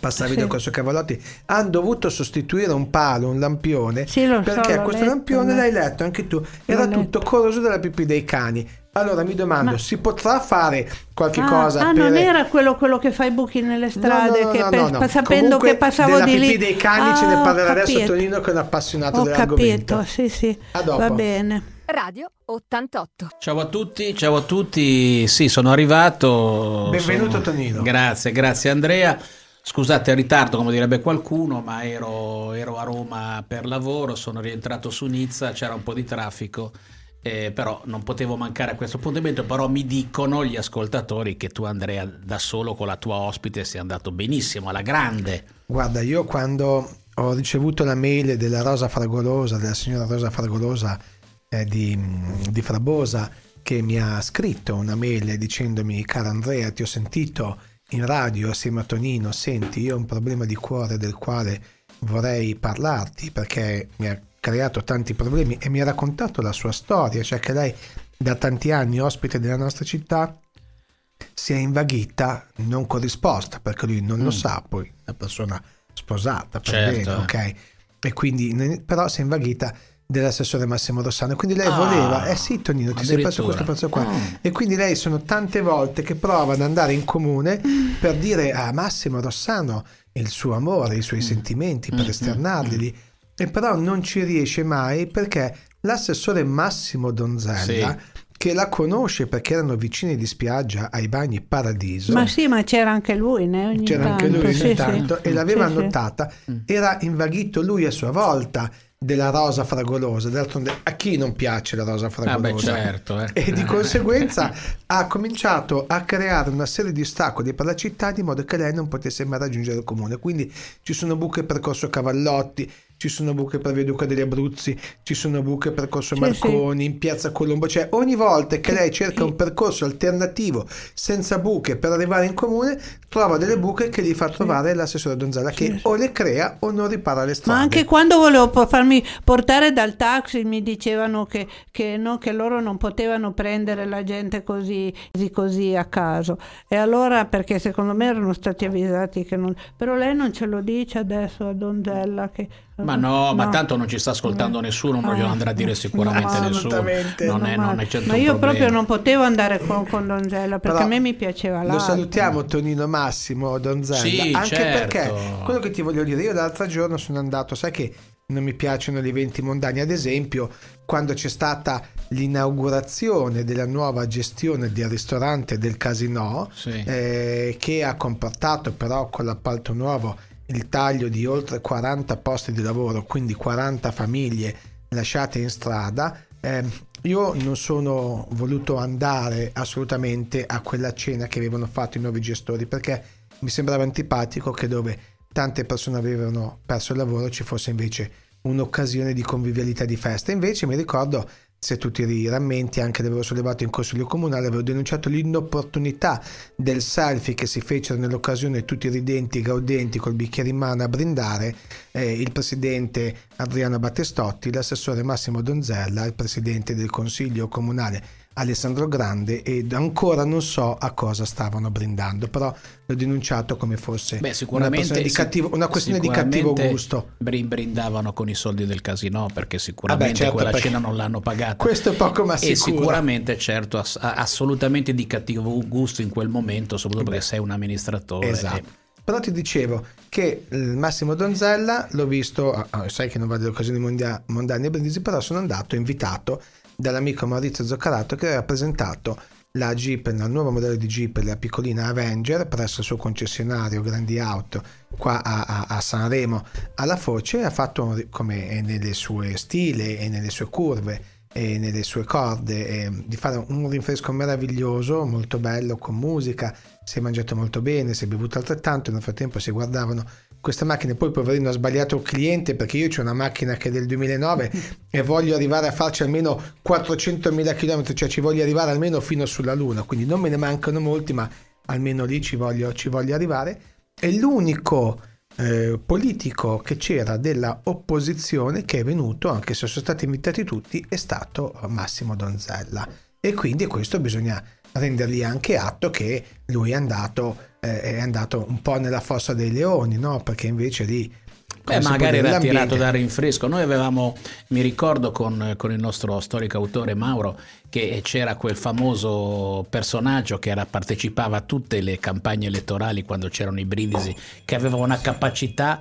passare Sì. video con i suoi cavolotti, hanno dovuto sostituire un palo, un lampione, Sì, so, perché l'ho questo letto, lampione l'hai letto anche tu, era tutto corroso dalla pipì dei cani. Allora mi domando, Ma- si potrà fare qualche Ah, cosa ah, per... non era quello, quello che fa i buchi nelle strade, No, no, no, che no, pe- no, no. sapendo Comunque, che passavo di lì. pipì dei cani ce ne Ah, ho parlerà adesso. Tonino che è un appassionato Ho dell'argomento. capito, sì, sì. A dopo. Va bene. Radio 88. Ciao a tutti, ciao a tutti. Sì, sono arrivato. Benvenuto, sono- Tonino. Grazie, grazie Andrea. Scusate il ritardo, come direbbe qualcuno, ma ero, ero a Roma per lavoro, sono rientrato su Nizza, c'era un po' di traffico, eh, però non potevo mancare a questo appuntamento, però mi dicono gli ascoltatori che tu Andrea da solo con la tua ospite sei andato benissimo, alla grande. Guarda, io quando ho ricevuto la mail della Rosa Fragolosa, della signora Rosa Fragolosa eh, di, di Frabosa, che mi ha scritto una mail dicendomi, cara Andrea, ti ho sentito in radio assieme a Tonino, senti, io ho un problema di cuore del quale vorrei parlarti perché mi ha creato tanti problemi e mi ha raccontato la sua storia, cioè che lei da tanti anni ospite della nostra città si è invaghita non corrisposta perché lui non lo sa poi una persona sposata per Certo, bene ok? E quindi però si è invaghita dell'assessore Massimo Rossano. Quindi lei Ah, voleva eh sì Tonino ti sei perso questo pezzo qua. Ah. e quindi lei sono tante volte che prova ad andare in comune per dire a Massimo Rossano il suo amore i Mm. suoi sentimenti per esternarli e però non ci riesce mai perché l'assessore Massimo Donzella che la conosce perché erano vicini di spiaggia ai bagni Paradiso Ma sì, ma c'era anche lui, né? Ogni c'era anche tanto, lui ogni sì, sì. tanto e l'aveva Sì, sì. notata era invaghito lui a sua volta della rosa fragolosa d'altronde a chi non piace la rosa Ah fragolosa beh certo. Eh. e di conseguenza [laughs] ha cominciato a creare una serie di ostacoli per la città di modo che lei non potesse mai raggiungere il comune. Quindi ci sono buche percorso cavallotti, ci sono buche per Via Duca degli Abruzzi, ci sono buche per Corso Marconi, sì. in Piazza Colombo, cioè ogni volta che lei cerca un percorso alternativo senza buche per arrivare in comune, trova delle buche che gli fa trovare sì. l'assessore Donzella che sì. o le crea o non ripara le strade. Ma anche quando volevo farmi portare dal taxi mi dicevano che, che, no, che loro non potevano prendere la gente così, così a caso. E allora perché secondo me erano stati avvisati che non... Però lei non ce lo dice adesso a Donzella che ma no, no, ma tanto non ci sta ascoltando nessuno, non glielo andrà a dire sicuramente no, nessuno. Non è, non è certo ma io problema. proprio non potevo andare con, con Donzella perché Però a me mi piaceva l'altro. Lo salutiamo Tonino Massimo Donzella, sì, anche certo. perché quello che ti voglio dire, io l'altro giorno sono andato, sai che non mi piacciono gli eventi mondani, ad esempio quando c'è stata l'inaugurazione della nuova gestione del ristorante del Casino, sì. eh, che ha comportato però con l'appalto nuovo il taglio di oltre 40 posti di lavoro, quindi 40 famiglie lasciate in strada, eh, io non sono voluto andare assolutamente a quella cena che avevano fatto i nuovi gestori perché mi sembrava antipatico che dove tante persone avevano perso il lavoro ci fosse invece un'occasione di convivialità di festa. Invece mi ricordo se tu ti rammenti anche l'avevo sollevato in consiglio comunale, avevo denunciato l'inopportunità del selfie che si fecero nell'occasione tutti ridenti, gaudenti col bicchiere in mano a brindare eh, il presidente Adriano Battestotti, l'assessore Massimo Donzella, il presidente del consiglio comunale Alessandro Grande ed ancora non so a cosa stavano brindando, però l'ho denunciato come fosse Beh, una, cattivo, una questione di cattivo gusto. Brindavano con i soldi del casino perché sicuramente Vabbè, certo, quella perché cena non l'hanno pagata. Questo è poco ma sicuro. E sicuramente certo ass- assolutamente di cattivo gusto in quel momento, soprattutto Beh, perché sei un amministratore. Esatto. E... Però ti dicevo che Massimo Donzella l'ho visto, ah, ah, sai che non vado alle occasioni mondia- mondane e brindisi, però sono andato invitato dall'amico Maurizio Zoccarato che aveva presentato la Jeep, il nuovo modello di Jeep, la piccolina Avenger, presso il suo concessionario Grandi Auto qua a, a, a Sanremo. Alla Foce, ha fatto come nelle sue stile e nelle sue curve e nelle sue corde e di fare un rinfresco meraviglioso, molto bello, con musica, si è mangiato molto bene, si è bevuto altrettanto, nel frattempo si guardavano questa macchina poi poverino ha sbagliato il cliente perché io ho una macchina che è del 2009 e voglio arrivare a farci almeno 400.000 km cioè ci voglio arrivare almeno fino sulla luna. Quindi non me ne mancano molti ma almeno lì ci voglio, ci voglio arrivare. E l'unico eh, politico che c'era della opposizione che è venuto anche se sono stati invitati tutti è stato Massimo Donzella e quindi questo bisogna rendergli anche atto che lui è andato, eh, è andato un po' nella fossa dei leoni, no? perché invece lì Beh, magari era tirato da rinfresco. Noi avevamo, mi ricordo con, con, il nostro storico autore Mauro, che c'era quel famoso personaggio che era, partecipava a tutte le campagne elettorali quando c'erano i brindisi, che aveva una capacità,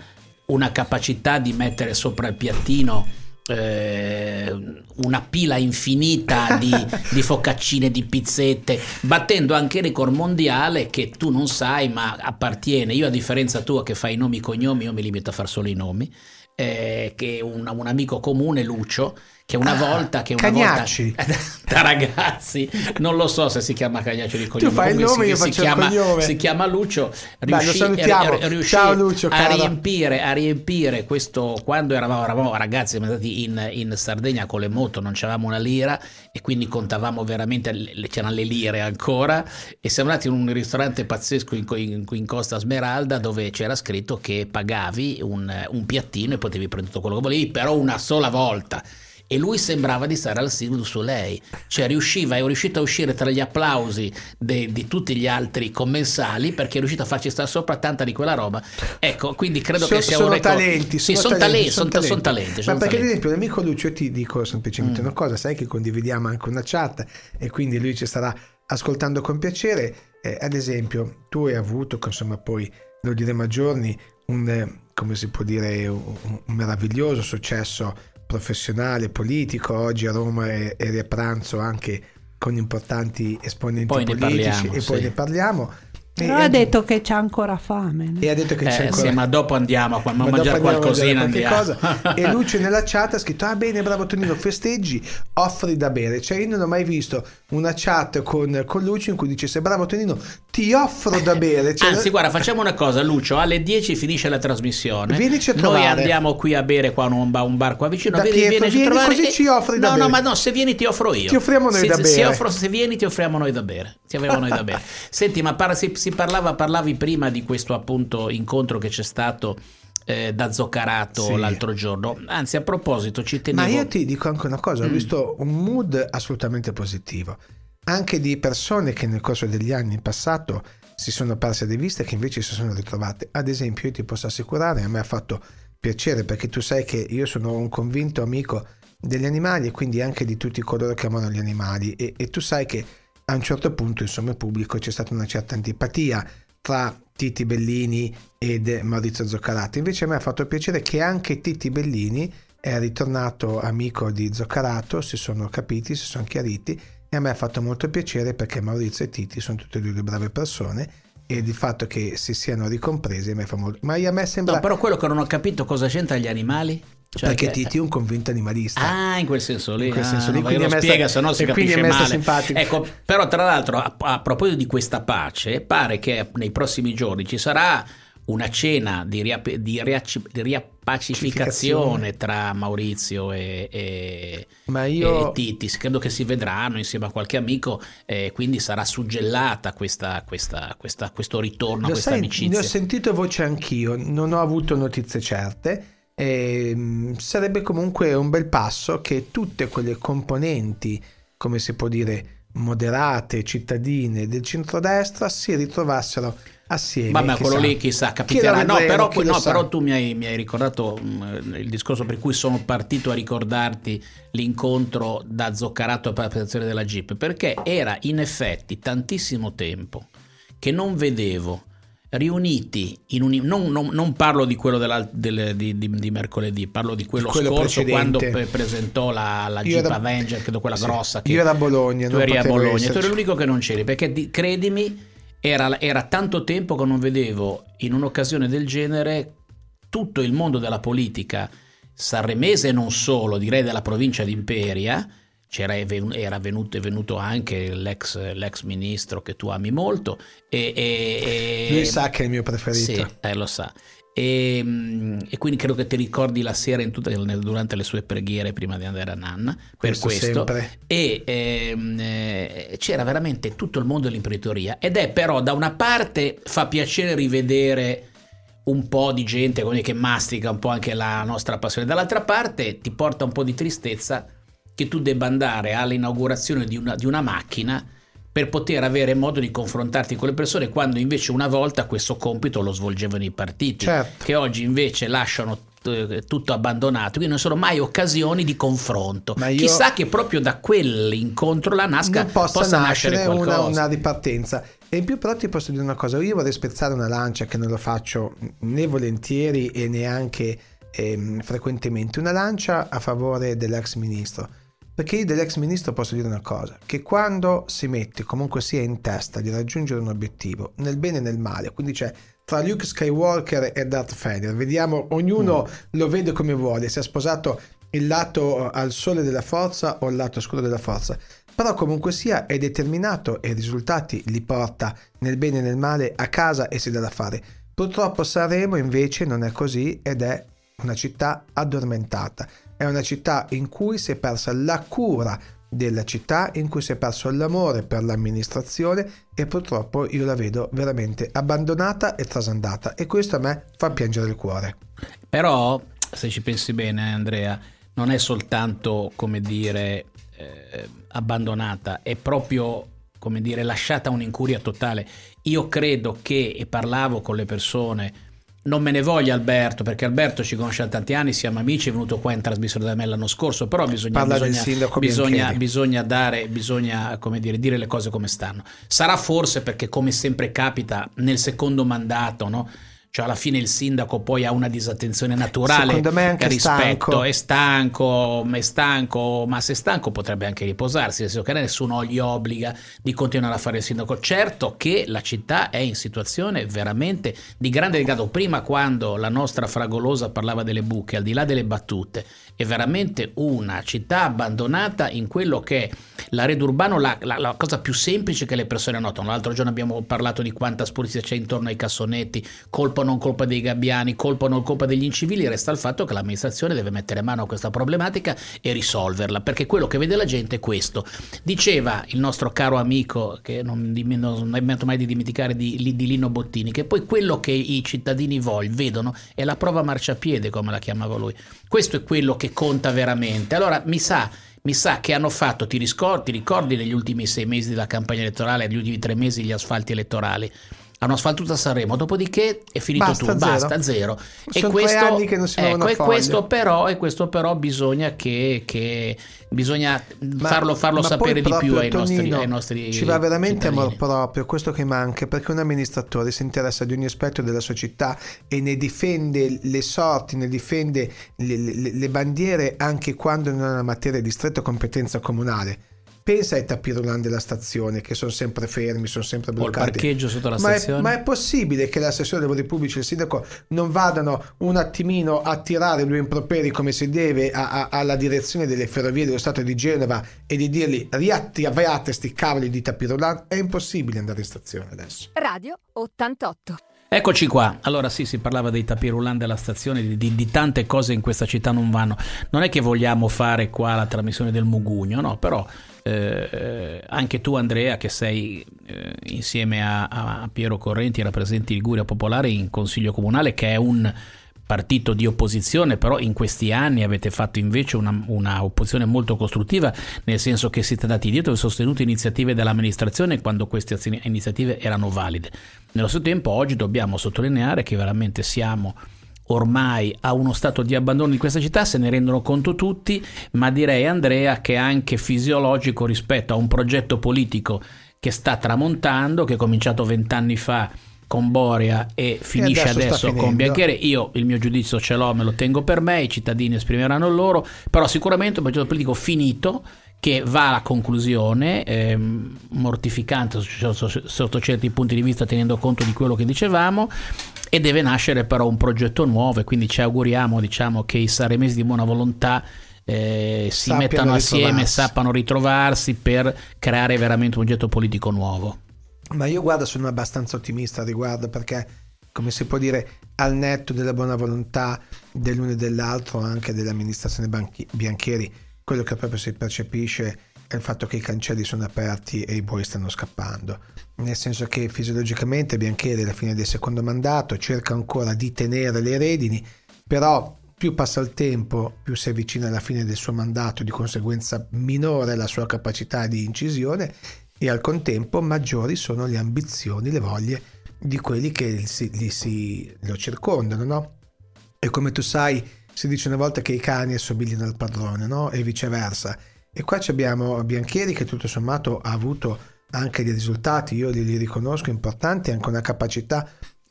una capacità di mettere sopra il piattino eh, una pila infinita di, [laughs] di, focaccine, di pizzette, battendo anche il record mondiale che tu non sai ma appartiene. Io a differenza tua che fai i nomi e cognomi, io mi limito a fare solo i nomi, eh, che un, un amico comune, Lucio, che una ah, volta che una Cagnacci. volta [laughs] da ragazzi non lo so se si chiama Cagnacci di cognome tu fai il nome si, io si, chiama, si chiama Lucio. Riuscì, Beh, riuscì Ciao, Lucio, a, riempire, a riempire questo quando eravamo, eravamo ragazzi siamo andati in, in, Sardegna con le moto non c'avevamo una lira e quindi contavamo veramente c'erano le lire ancora. E siamo andati in un ristorante pazzesco in, in, in Costa Smeralda dove c'era scritto che pagavi un, un piattino e potevi prendere tutto quello che volevi però una sola volta e lui sembrava di stare al Cirque du Soleil, cioè riusciva, è riuscito a uscire tra gli applausi de, di tutti gli altri commensali perché è riuscito a farci stare sopra tanta di quella roba. Ecco, quindi credo so, che sia sono un record. talenti, sì, sono, talenti, sono, talenti, sono talenti. talenti Ma perché talenti. ad esempio l'amico Lucio ti dico semplicemente mm. una cosa, sai che condividiamo anche una chat e quindi lui ci starà ascoltando con piacere. Eh, ad esempio, tu hai avuto, insomma, poi lo diremo a giorni, un come si può dire, un, un meraviglioso successo professionale, politico, oggi a Roma eri a pranzo anche con importanti esponenti poi politici parliamo, e poi sì. ne parliamo. Però E- ha detto che c'ha ancora fame. no? E ha detto che c'è Eh, ancora... sì, ma dopo andiamo a, Ma mangiare qualcosina. Andiamo. cosa. e Lucio nella chat ha scritto ah bene bravo Tonino festeggi offri da bere cioè io non ho mai visto una chat con, con Lucio in cui dice sei bravo Tonino ti offro da bere Cioè, Anzi, guarda, facciamo una cosa, Lucio. Alle 10 finisce la trasmissione. Vienici a Noi andiamo qui a bere qua un bar, un bar qua vicino. Da Vieni, Pietro, vienici vieni, a trovare così e- ci offri da No, bere. no, ma no, se vieni ti offro io. Ti offriamo noi Se- da se bere. offro- se vieni ti offriamo noi da bere. Ti offriamo noi da bere. [laughs] Senti, ma par- si, si parlava, parlavi prima di questo appunto incontro che c'è stato eh, da Zoccarato Sì. l'altro giorno. Anzi, a proposito, ci ma tenevo... io ti dico anche una cosa ho Mm. visto un mood assolutamente positivo anche di persone che nel corso degli anni in passato si sono perse di vista e che invece si sono ritrovate ad esempio io ti posso assicurare a me ha fatto piacere perché tu sai che io sono un convinto amico degli animali e quindi anche di tutti coloro che amano gli animali e, e tu sai che a un certo punto insomma in pubblico c'è stata una certa antipatia tra Titi Bellini ed Maurizio Zoccarato invece a me ha fatto piacere che anche Titi Bellini è ritornato amico di Zoccarato si sono capiti, si sono chiariti e a me ha fatto molto piacere perché Maurizio e Titi sono tutte e due due brave persone e il fatto che si siano ricompresi a me fa molto ma a me sembra No, però quello che non ho capito cosa c'entra gli animali? Cioè perché che- Titi è un convinto animalista Ah, in quel senso lì. In quel Ah, senso lì, quindi lo a me sta- spiega, se no si capisce male. simpatico. Ecco, però tra l'altro, a, a proposito di questa pace, pare che nei prossimi giorni ci sarà una cena di, riap- di riac- di riappacificazione tra Maurizio e, e- ma io e Titi. Credo che si vedranno insieme a qualche amico, e quindi sarà suggellata questa, questa- questa- questo ritorno, Lo questa sai, ne amicizia. ho sentito voce anch'io, non ho avuto notizie certe. E, mh, sarebbe comunque un bel passo che tutte quelle componenti, come si può dire, moderate, cittadine del centrodestra si ritrovassero assieme. Vabbè, chissà. quello lì chissà, capiterà. Chi No, però, no, sa. però tu mi hai, mi hai ricordato mh, il discorso per cui sono partito a ricordarti l'incontro da Zoccarato per la presentazione della Jeep, perché era in effetti tantissimo tempo che non vedevo riuniti in un... Non, non- non parlo di quello della- del- di, di- di mercoledì, parlo di quello, quello scorso quando precedente. pre- presentò la, la Jeep ero- Avenger, credo quella Sì. grossa. Che Io ero a Bologna, tu eri a Bologna, tu esserci. eri l'unico che non c'eri, perché di- credimi, era, era tanto tempo che non vedevo in un'occasione del genere tutto il mondo della politica sanremese e non solo, direi della provincia di Imperia. C'era, era venuto, è venuto anche l'ex, l'ex ministro che tu ami molto. E, e- e- Lui sa che è il mio preferito. sì, eh, lo sa. E, mm, e quindi credo che ti ricordi la sera nel- durante le sue preghiere prima di andare a Nanna per Questo questo. E ehm, eh, c'era veramente tutto il mondo dell'imprenditoria. Ed è però da una parte fa piacere rivedere un po' di gente che mastica un po' anche la nostra passione, dall'altra parte ti porta un po' di tristezza che tu debba andare all'inaugurazione di una, di una macchina per poter avere modo di confrontarti con le persone quando invece una volta questo compito lo svolgevano i partiti Certo. che oggi invece lasciano eh, tutto abbandonato quindi non sono mai occasioni di confronto Ma chissà che proprio da quell'incontro la nasca possa, possa nascere, nascere una, una ripartenza. E in più però ti posso dire una cosa, io vorrei spezzare una lancia che non lo faccio né volentieri e neanche ehm, frequentemente, una lancia a favore dell'ex ministro. Perché io dell'ex ministro posso dire una cosa, che quando si mette comunque sia in testa di raggiungere un obiettivo, nel bene e nel male, quindi c'è tra Luke Skywalker e Darth Vader, vediamo, ognuno lo vede come vuole, si è sposato il lato al sole della forza o il lato scuro della forza, però comunque sia è determinato e i risultati li porta nel bene e nel male a casa e si dà da fare. Purtroppo Sanremo invece non è così ed è una città addormentata, è una città in cui si è persa la cura della città, in cui si è perso l'amore per l'amministrazione e purtroppo io la vedo veramente abbandonata e trasandata e questo a me fa piangere il cuore. Però, se ci pensi bene, Andrea, non è soltanto, come dire, eh, abbandonata, è proprio, come dire, lasciata un'incuria totale. Io credo che, e parlavo con le persone, non me ne voglia Alberto, perché Alberto ci conosce da tanti anni, siamo amici, è venuto qua in trasmissione da me l'anno scorso, però bisogna, del bisogna, bisogna, Biancheri. bisogna dare, bisogna, come dire, dire le cose come stanno. Sarà forse perché, come sempre capita, nel secondo mandato, no? Cioè alla fine il sindaco poi ha una disattenzione naturale Secondo me è anche rispetto stanco. è stanco, è stanco, ma se è stanco potrebbe anche riposarsi, nel senso che nessuno gli obbliga di continuare a fare il sindaco. Certo che la città è in situazione veramente di grande degrado. Prima quando la nostra fragolosa parlava delle buche, al di là delle battute, è veramente una città abbandonata in quello che è l'arredo urbano, la, la, la cosa più semplice che le persone notano. L'altro giorno abbiamo parlato di quanta spulizia c'è intorno ai cassonetti, colpa o non colpa dei gabbiani, colpa o non colpa degli incivili, resta il fatto che l'amministrazione deve mettere mano a questa problematica e risolverla, perché quello che vede la gente è questo. Diceva il nostro caro amico, che non, non metto mai di dimenticare, di, di Lino Bottini, che poi quello che i cittadini vogliono, vedono, è la prova marciapiede, come la chiamava lui. Questo è quello che conta veramente. Allora mi sa mi sa che hanno fatto, ti ricordi, ti ricordi negli ultimi sei mesi della campagna elettorale, negli ultimi tre mesi gli asfalti elettorali, hanno asfaltato a Sanremo, dopodiché è finito basta, tutto, basta, zero. Sono e questo, anni che non si ecco, e foglia. questo però, e questo però bisogna che, che bisogna ma, farlo, farlo ma sapere di più ai, Tonino, nostri, ai nostri Ci va veramente cittadini. amor proprio, questo che manca, perché un amministratore si interessa di ogni aspetto della sua città e ne difende le sorti, ne difende le, le, le bandiere anche quando non è una materia di stretta competenza comunale. Pensa ai tappirulan della stazione che sono sempre fermi, sono sempre bloccati. O il parcheggio sotto la ma stazione. È, ma è possibile che l'assessore dei lavori pubblici e il sindaco non vadano un attimino a tirare due improperi come si deve a, a, alla direzione delle ferrovie dello Stato di Genova e di dirgli riattivate sti cavoli di tappirulan? È impossibile andare in stazione adesso. Radio 88. Eccoci qua, allora sì, si parlava dei tapirulan della stazione, di, di, di, tante cose in questa città non vanno. Non è che vogliamo fare qua la trasmissione del mugugno, no, però eh, anche tu Andrea che sei eh, insieme a, a, Piero Correnti rappresenti Liguria Popolare in Consiglio Comunale che è un partito di opposizione, però in questi anni avete fatto invece una, una, opposizione molto costruttiva, nel senso che siete andati dietro e sostenuto iniziative dell'amministrazione quando queste iniziative erano valide. Nello stesso tempo oggi dobbiamo sottolineare che veramente siamo ormai a uno stato di abbandono di questa città, se ne rendono conto tutti, ma direi Andrea che è anche fisiologico rispetto a un progetto politico che sta tramontando, che è cominciato vent'anni fa con Boria e finisce e adesso, adesso con Bianchiere. Io il mio giudizio ce l'ho, me lo tengo per me, i cittadini esprimeranno il loro, però sicuramente un progetto politico finito che va alla conclusione, ehm, mortificante sotto certi punti di vista tenendo conto di quello che dicevamo, e deve nascere però un progetto nuovo e quindi ci auguriamo diciamo, che i saremesi di buona volontà eh, si Sappiano mettano assieme, sappano ritrovarsi per creare veramente un progetto politico nuovo. Ma io guarda sono abbastanza ottimista al riguardo perché, come si può dire, al netto della buona volontà dell'uno e dell'altro, anche dell'amministrazione Banchi- Bianchieri, quello che proprio si percepisce è il fatto che i cancelli sono aperti e i buoi stanno scappando. Nel senso che fisiologicamente Bianchieri alla fine del secondo mandato cerca ancora di tenere le redini, però più passa il tempo, più si avvicina alla fine del suo mandato, di conseguenza minore la sua capacità di incisione e al contempo maggiori sono le ambizioni, le voglie di quelli che si, si, lo circondano, no? E come tu sai, si dice una volta che i cani assomigliano al padrone, no? E viceversa. E qua abbiamo Bianchieri che tutto sommato ha avuto anche dei risultati, io li, li riconosco importanti, anche una capacità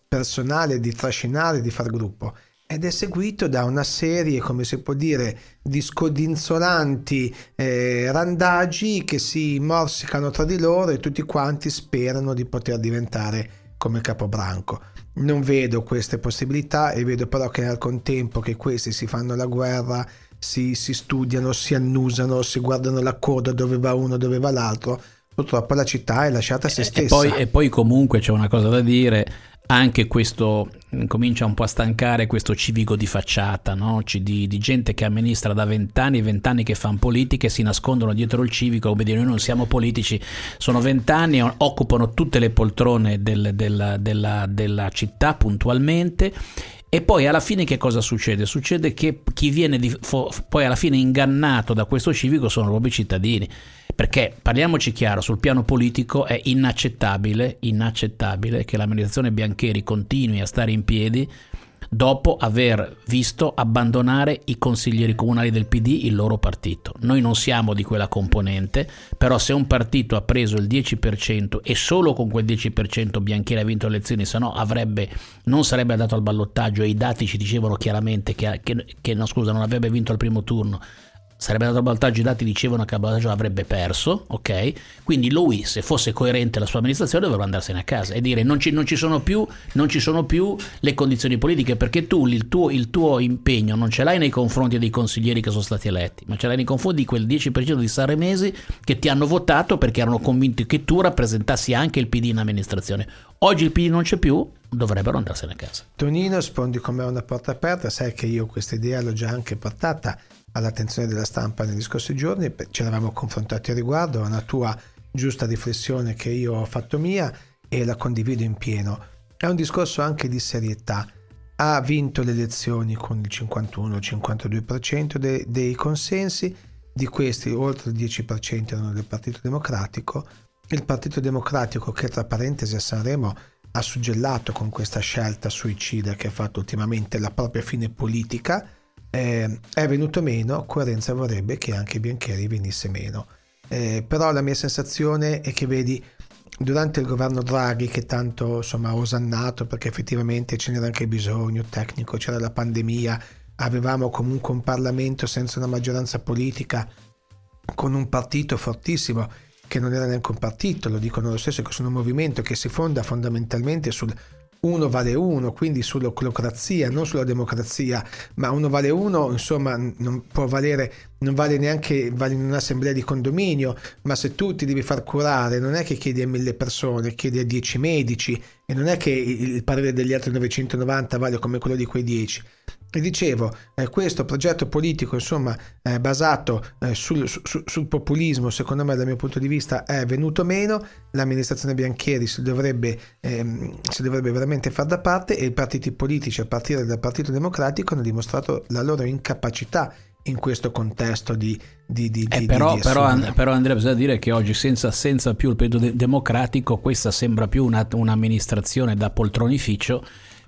personale di trascinare, di far gruppo ed è seguito da una serie, come si può dire, di scodinzolanti eh, randaggi che si morsicano tra di loro e tutti quanti sperano di poter diventare come Capobranco. Non vedo queste possibilità e vedo però che al contempo che questi si fanno la guerra, si, si studiano, si annusano, si guardano la coda dove va uno, dove va l'altro, purtroppo la città è lasciata a se stessa. E poi, e poi comunque c'è una cosa da dire, anche questo comincia un po' a stancare questo civico di facciata, no? di, di, gente che amministra da vent'anni, vent'anni che fanno politica e si nascondono dietro il civico, come dire noi non siamo politici, sono vent'anni, occupano tutte le poltrone del, della, della, della città puntualmente e poi alla fine che cosa succede? Succede che chi viene di, fo, poi alla fine ingannato da questo civico sono proprio i cittadini. Perché parliamoci chiaro, sul piano politico è inaccettabile, inaccettabile che l'amministrazione Biancheri continui a stare in piedi dopo aver visto abbandonare i consiglieri comunali del PD il loro partito. Noi non siamo di quella componente, però se un partito ha preso il 10% e solo con quel 10% Bianchieri ha vinto le elezioni, se no avrebbe, non sarebbe andato al ballottaggio e i dati ci dicevano chiaramente che, che, che no, scusa, non avrebbe vinto al primo turno, sarebbe andato a ballottaggio, i dati dicevano che a ballottaggio avrebbe perso, ok? Quindi lui, se fosse coerente la sua amministrazione, dovrebbe andarsene a casa e dire non ci, non ci, sono, più, non ci sono più le condizioni politiche, perché tu il tuo, il tuo, impegno non ce l'hai nei confronti dei consiglieri che sono stati eletti, ma ce l'hai nei confronti di quel 10% di sanremesi che ti hanno votato perché erano convinti che tu rappresentassi anche il PD in amministrazione. Oggi il PD non c'è più, dovrebbero andarsene a casa. Tonino, rispondi come una porta aperta, sai che io questa idea l'ho già anche portata all'attenzione della stampa negli scorsi giorni, ci eravamo confrontati a riguardo, è una tua giusta riflessione che io ho fatto mia e la condivido in pieno. È un discorso anche di serietà. Ha vinto le elezioni con il 51-52% dei, dei consensi, di questi oltre il 10% erano del Partito Democratico. Il Partito Democratico che tra parentesi a Sanremo ha suggellato con questa scelta suicida che ha fatto ultimamente la propria fine politica, eh, è venuto meno, coerenza vorrebbe che anche Biancheri venisse meno. Eh, però la mia sensazione è che vedi durante il governo Draghi che tanto insomma ha osannato perché effettivamente ce n'era anche bisogno tecnico, c'era la pandemia, avevamo comunque un Parlamento senza una maggioranza politica con un partito fortissimo che non era neanche un partito, lo dicono lo stesso, che sono un movimento che si fonda fondamentalmente sul uno vale uno, quindi sull'oclocrazia, non sulla democrazia, ma uno vale uno, insomma, non può valere, non vale neanche vale in un'assemblea di condominio, ma se tu ti devi far curare, non è che chiedi a mille persone, chiedi a dieci medici e non è che il parere degli altri 990 vale come quello di quei dieci. E dicevo, eh, questo progetto politico, insomma, eh, basato eh, sul, su, sul, populismo, secondo me dal mio punto di vista è venuto meno, l'amministrazione Bianchieri si dovrebbe, ehm, si dovrebbe veramente far da parte e i partiti politici, a partire dal Partito Democratico, hanno dimostrato la loro incapacità in questo contesto di, di, di, eh, di però, però, però, Andrea bisogna dire che oggi senza, senza più il periodo de- democratico questa sembra più una, un'amministrazione da poltronificio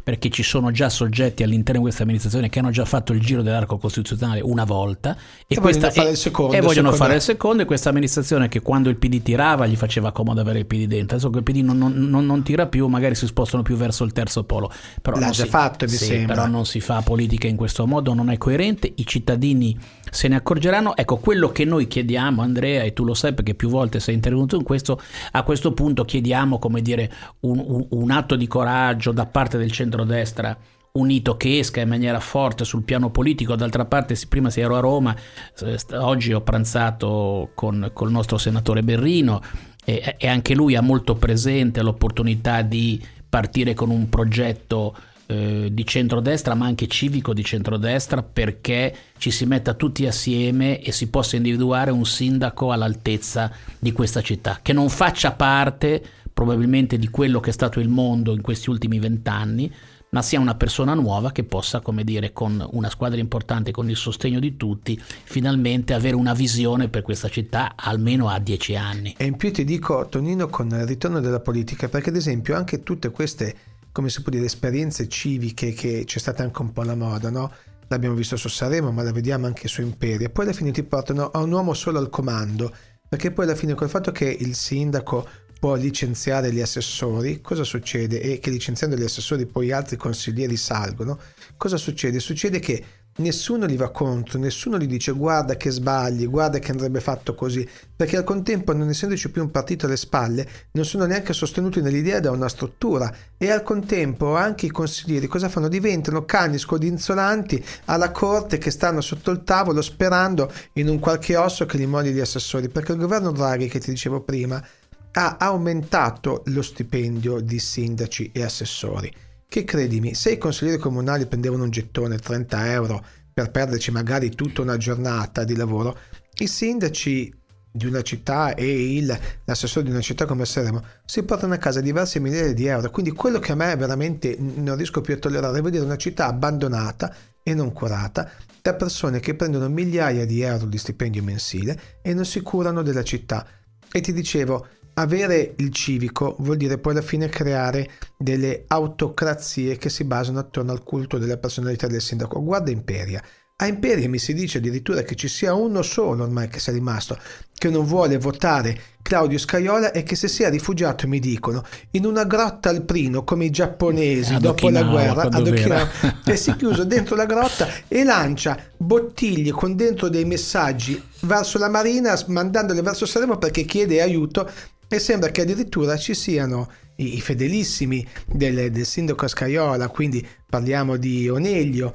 perché ci sono già soggetti all'interno di questa amministrazione che hanno già fatto il giro dell'arco costituzionale una volta e, e vogliono fare il secondo, e vogliono fare il secondo e questa amministrazione che quando il PD tirava gli faceva comodo avere il PD dentro. Adesso che il PD non, non, non tira più magari si spostano più verso il terzo polo. Però l'ha già si, fatto mi sì, sembra. però non si fa politica in questo modo non è coerente. I cittadini se ne accorgeranno ecco quello che noi chiediamo Andrea e tu lo sai perché più volte sei intervenuto in questo a questo punto chiediamo come dire un, un, un atto di coraggio da parte del centrodestra unito che esca in maniera forte sul piano politico. D'altra parte, prima se ero a Roma, oggi ho pranzato con, con il nostro senatore Berrino e, e, anche lui ha molto presente l'opportunità di partire con un progetto eh, di centrodestra, ma anche civico di centrodestra, perché ci si metta tutti assieme e si possa individuare un sindaco all'altezza di questa città, che non faccia parte probabilmente di quello che è stato il mondo in questi ultimi vent'anni, ma sia una persona nuova che possa, come dire, con una squadra importante, con il sostegno di tutti, finalmente avere una visione per questa città almeno a dieci anni. E in più ti dico, Tonino, con il ritorno della politica, perché ad esempio anche tutte queste, come si può dire, esperienze civiche che c'è stata anche un po' la moda, no? L'abbiamo visto su Saremo, ma la vediamo anche su Imperi, e poi alla fine ti portano a un uomo solo al comando, perché poi alla fine col fatto che il sindaco può licenziare gli assessori, cosa succede? E che licenziando gli assessori poi altri consiglieri salgono, cosa succede? Succede che nessuno gli va contro, nessuno gli dice guarda che sbagli, guarda che andrebbe fatto così, perché al contempo non essendoci più un partito alle spalle, non sono neanche sostenuti nell'idea da una struttura e al contempo anche i consiglieri cosa fanno? Diventano cani scodinzolanti alla corte che stanno sotto il tavolo sperando in un qualche osso che li mogli gli assessori, perché il governo Draghi che ti dicevo prima ha aumentato lo stipendio di sindaci e assessori. Che credimi, se i consiglieri comunali prendevano un gettone 30 euro per perderci magari tutta una giornata di lavoro, i sindaci di una città e il, l'assessore di una città come Seremo si portano a casa diverse migliaia di euro. Quindi quello che a me veramente non riesco più a tollerare è vedere una città abbandonata e non curata da persone che prendono migliaia di euro di stipendio mensile e non si curano della città. E ti dicevo, avere il civico vuol dire poi alla fine creare delle autocrazie che si basano attorno al culto della personalità del sindaco. Guarda Imperia. A Imperia mi si dice addirittura che ci sia uno solo ormai che sia rimasto, che non vuole votare Claudio Scaiola e che si sia rifugiato, mi dicono, in una grotta al Prino come i giapponesi Ad dopo la Okinawa, guerra quando ad Okinawa, [laughs] e si è chiuso dentro la grotta e lancia bottiglie con dentro dei messaggi verso la marina mandandole verso Sanremo perché chiede aiuto e sembra che addirittura ci siano i, i fedelissimi del, del sindaco Scaiola quindi parliamo di Oneglio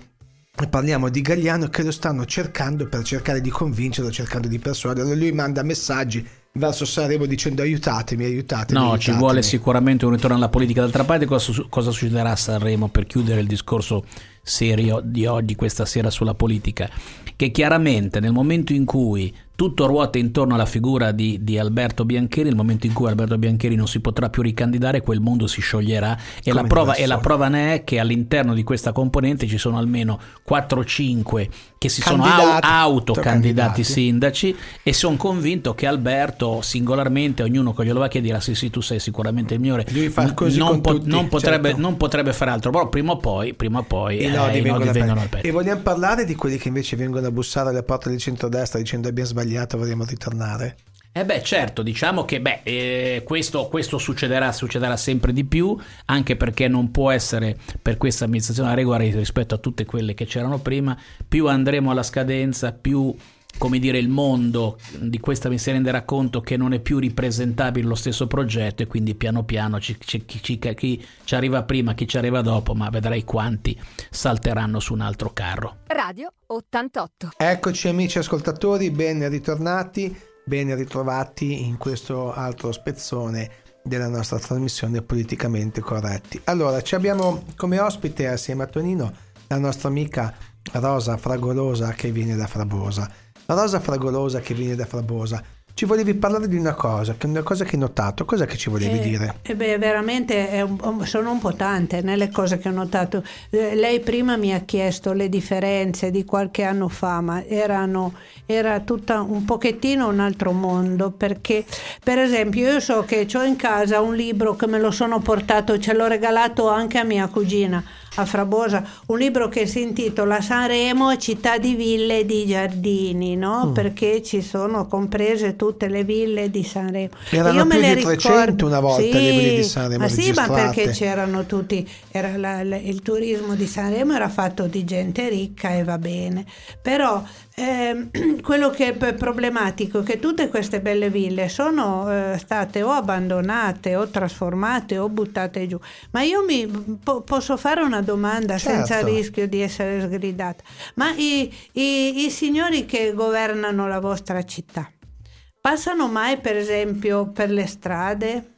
parliamo di Gagliano che lo stanno cercando per cercare di convincerlo cercando di persuaderlo lui manda messaggi verso Sanremo dicendo aiutatemi aiutatemi No, ci aiutatemi". vuole sicuramente un ritorno alla politica. D'altra parte, cosa, cosa succederà a Sanremo per chiudere il discorso serio di oggi, questa sera sulla politica? Che chiaramente nel momento in cui tutto ruota intorno alla figura di, di Alberto Biancheri, nel momento in cui Alberto Biancheri non si potrà più ricandidare, quel mondo si scioglierà. E la, prova, e la prova ne è che all'interno di questa componente ci sono almeno 4-5 che si sono Candidati. au- autocandidati Candidati. sindaci e sono convinto che Alberto singolarmente ognuno che glielo va a chiedere sì sì tu sei sicuramente il migliore non, con tutti, non potrebbe, certo. non potrebbe fare altro però prima o poi, prima o poi eh, nodi i vengono, vengono E vogliamo parlare di quelli che invece vengono a bussare alle porte del centrodestra dicendo abbiamo sbagliato, vorremmo ritornare? Eh beh, certo, diciamo che beh, eh, questo, questo succederà, succederà sempre di più, anche perché non può essere per questa amministrazione una regola rispetto a tutte quelle che c'erano prima. Più andremo alla scadenza, più come dire, il mondo di questa mi si renderà conto che non è più ripresentabile lo stesso progetto e quindi piano piano ci, ci- chi, ci- chi ci arriva prima, chi ci arriva dopo, ma vedrai quanti salteranno su un altro carro. Radio 88. Eccoci amici ascoltatori, ben ritornati, ben ritrovati in questo altro spezzone della nostra trasmissione politicamente corretti. Allora, ci abbiamo come ospite assieme a Tonino la nostra amica Rosa Fragolosa che viene da Frabosa. Rosa Fragolosa che viene da Frabosa. Ci volevi parlare di una cosa, che una cosa che hai notato. Cos'è che ci volevi Eh, dire? eh beh, veramente un- sono un po' tante nelle cose che ho notato. Eh, lei prima mi ha chiesto le differenze di qualche anno fa, ma erano, era tutta un pochettino un altro mondo, perché per esempio io so che ho in casa un libro che me lo sono portato, ce l'ho regalato anche a mia cugina a Frabosa, un libro che si intitola Sanremo, città di ville e di giardini, no? Mm. Perché ci sono comprese tutte le ville di Sanremo. Erano Io me più le di 300 ricordo. una volta Sì, le ville di Sanremo Ma sì, ma perché c'erano tutti, era la- la- il turismo di Sanremo era fatto di gente ricca e va bene. Però ehm, [clears throat] quello che è problematico è che tutte queste belle ville sono eh, state o abbandonate o trasformate o buttate giù. Ma io mi po- posso fare una domanda senza Certo. rischio di essere sgridata. Ma i- i- i signori che governano la vostra città passano mai per esempio per le strade?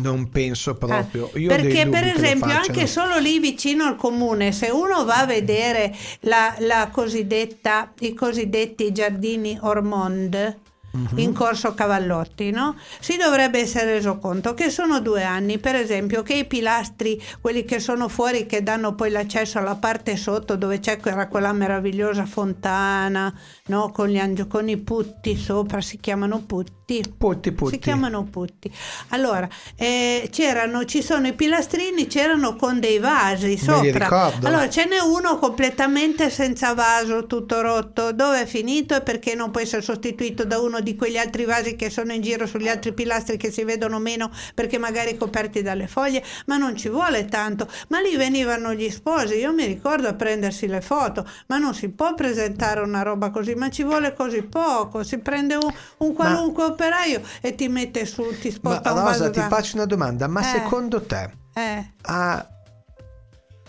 Non penso proprio. Dei perché per esempio anche solo lì vicino al comune se uno va a vedere la, la cosiddetta, i cosiddetti giardini Ormond Mhm. in corso Cavallotti no? si dovrebbe essere reso conto che sono due anni per esempio che i pilastri quelli che sono fuori che danno poi l'accesso alla parte sotto dove c'è quella, meravigliosa fontana no? con, gli angio- con i putti sopra si chiamano putti Putti, putti. si chiamano putti. Allora, eh, c'erano, ci sono i pilastrini, c'erano con dei vasi sopra. Allora, ce n'è uno completamente senza vaso, tutto rotto. Dove è finito e perché non può essere sostituito da uno di quegli altri vasi che sono in giro sugli altri pilastri che si vedono meno perché magari coperti dalle foglie? Ma non ci vuole tanto. Ma lì venivano gli sposi, io mi ricordo a prendersi le foto, ma non si può presentare una roba così, ma ci vuole così poco. Si prende un, un qualunque operaio e ti mette su, ti Ma sposta un vaso Rosa, ti faccio una domanda. Ma Eh. secondo te Eh,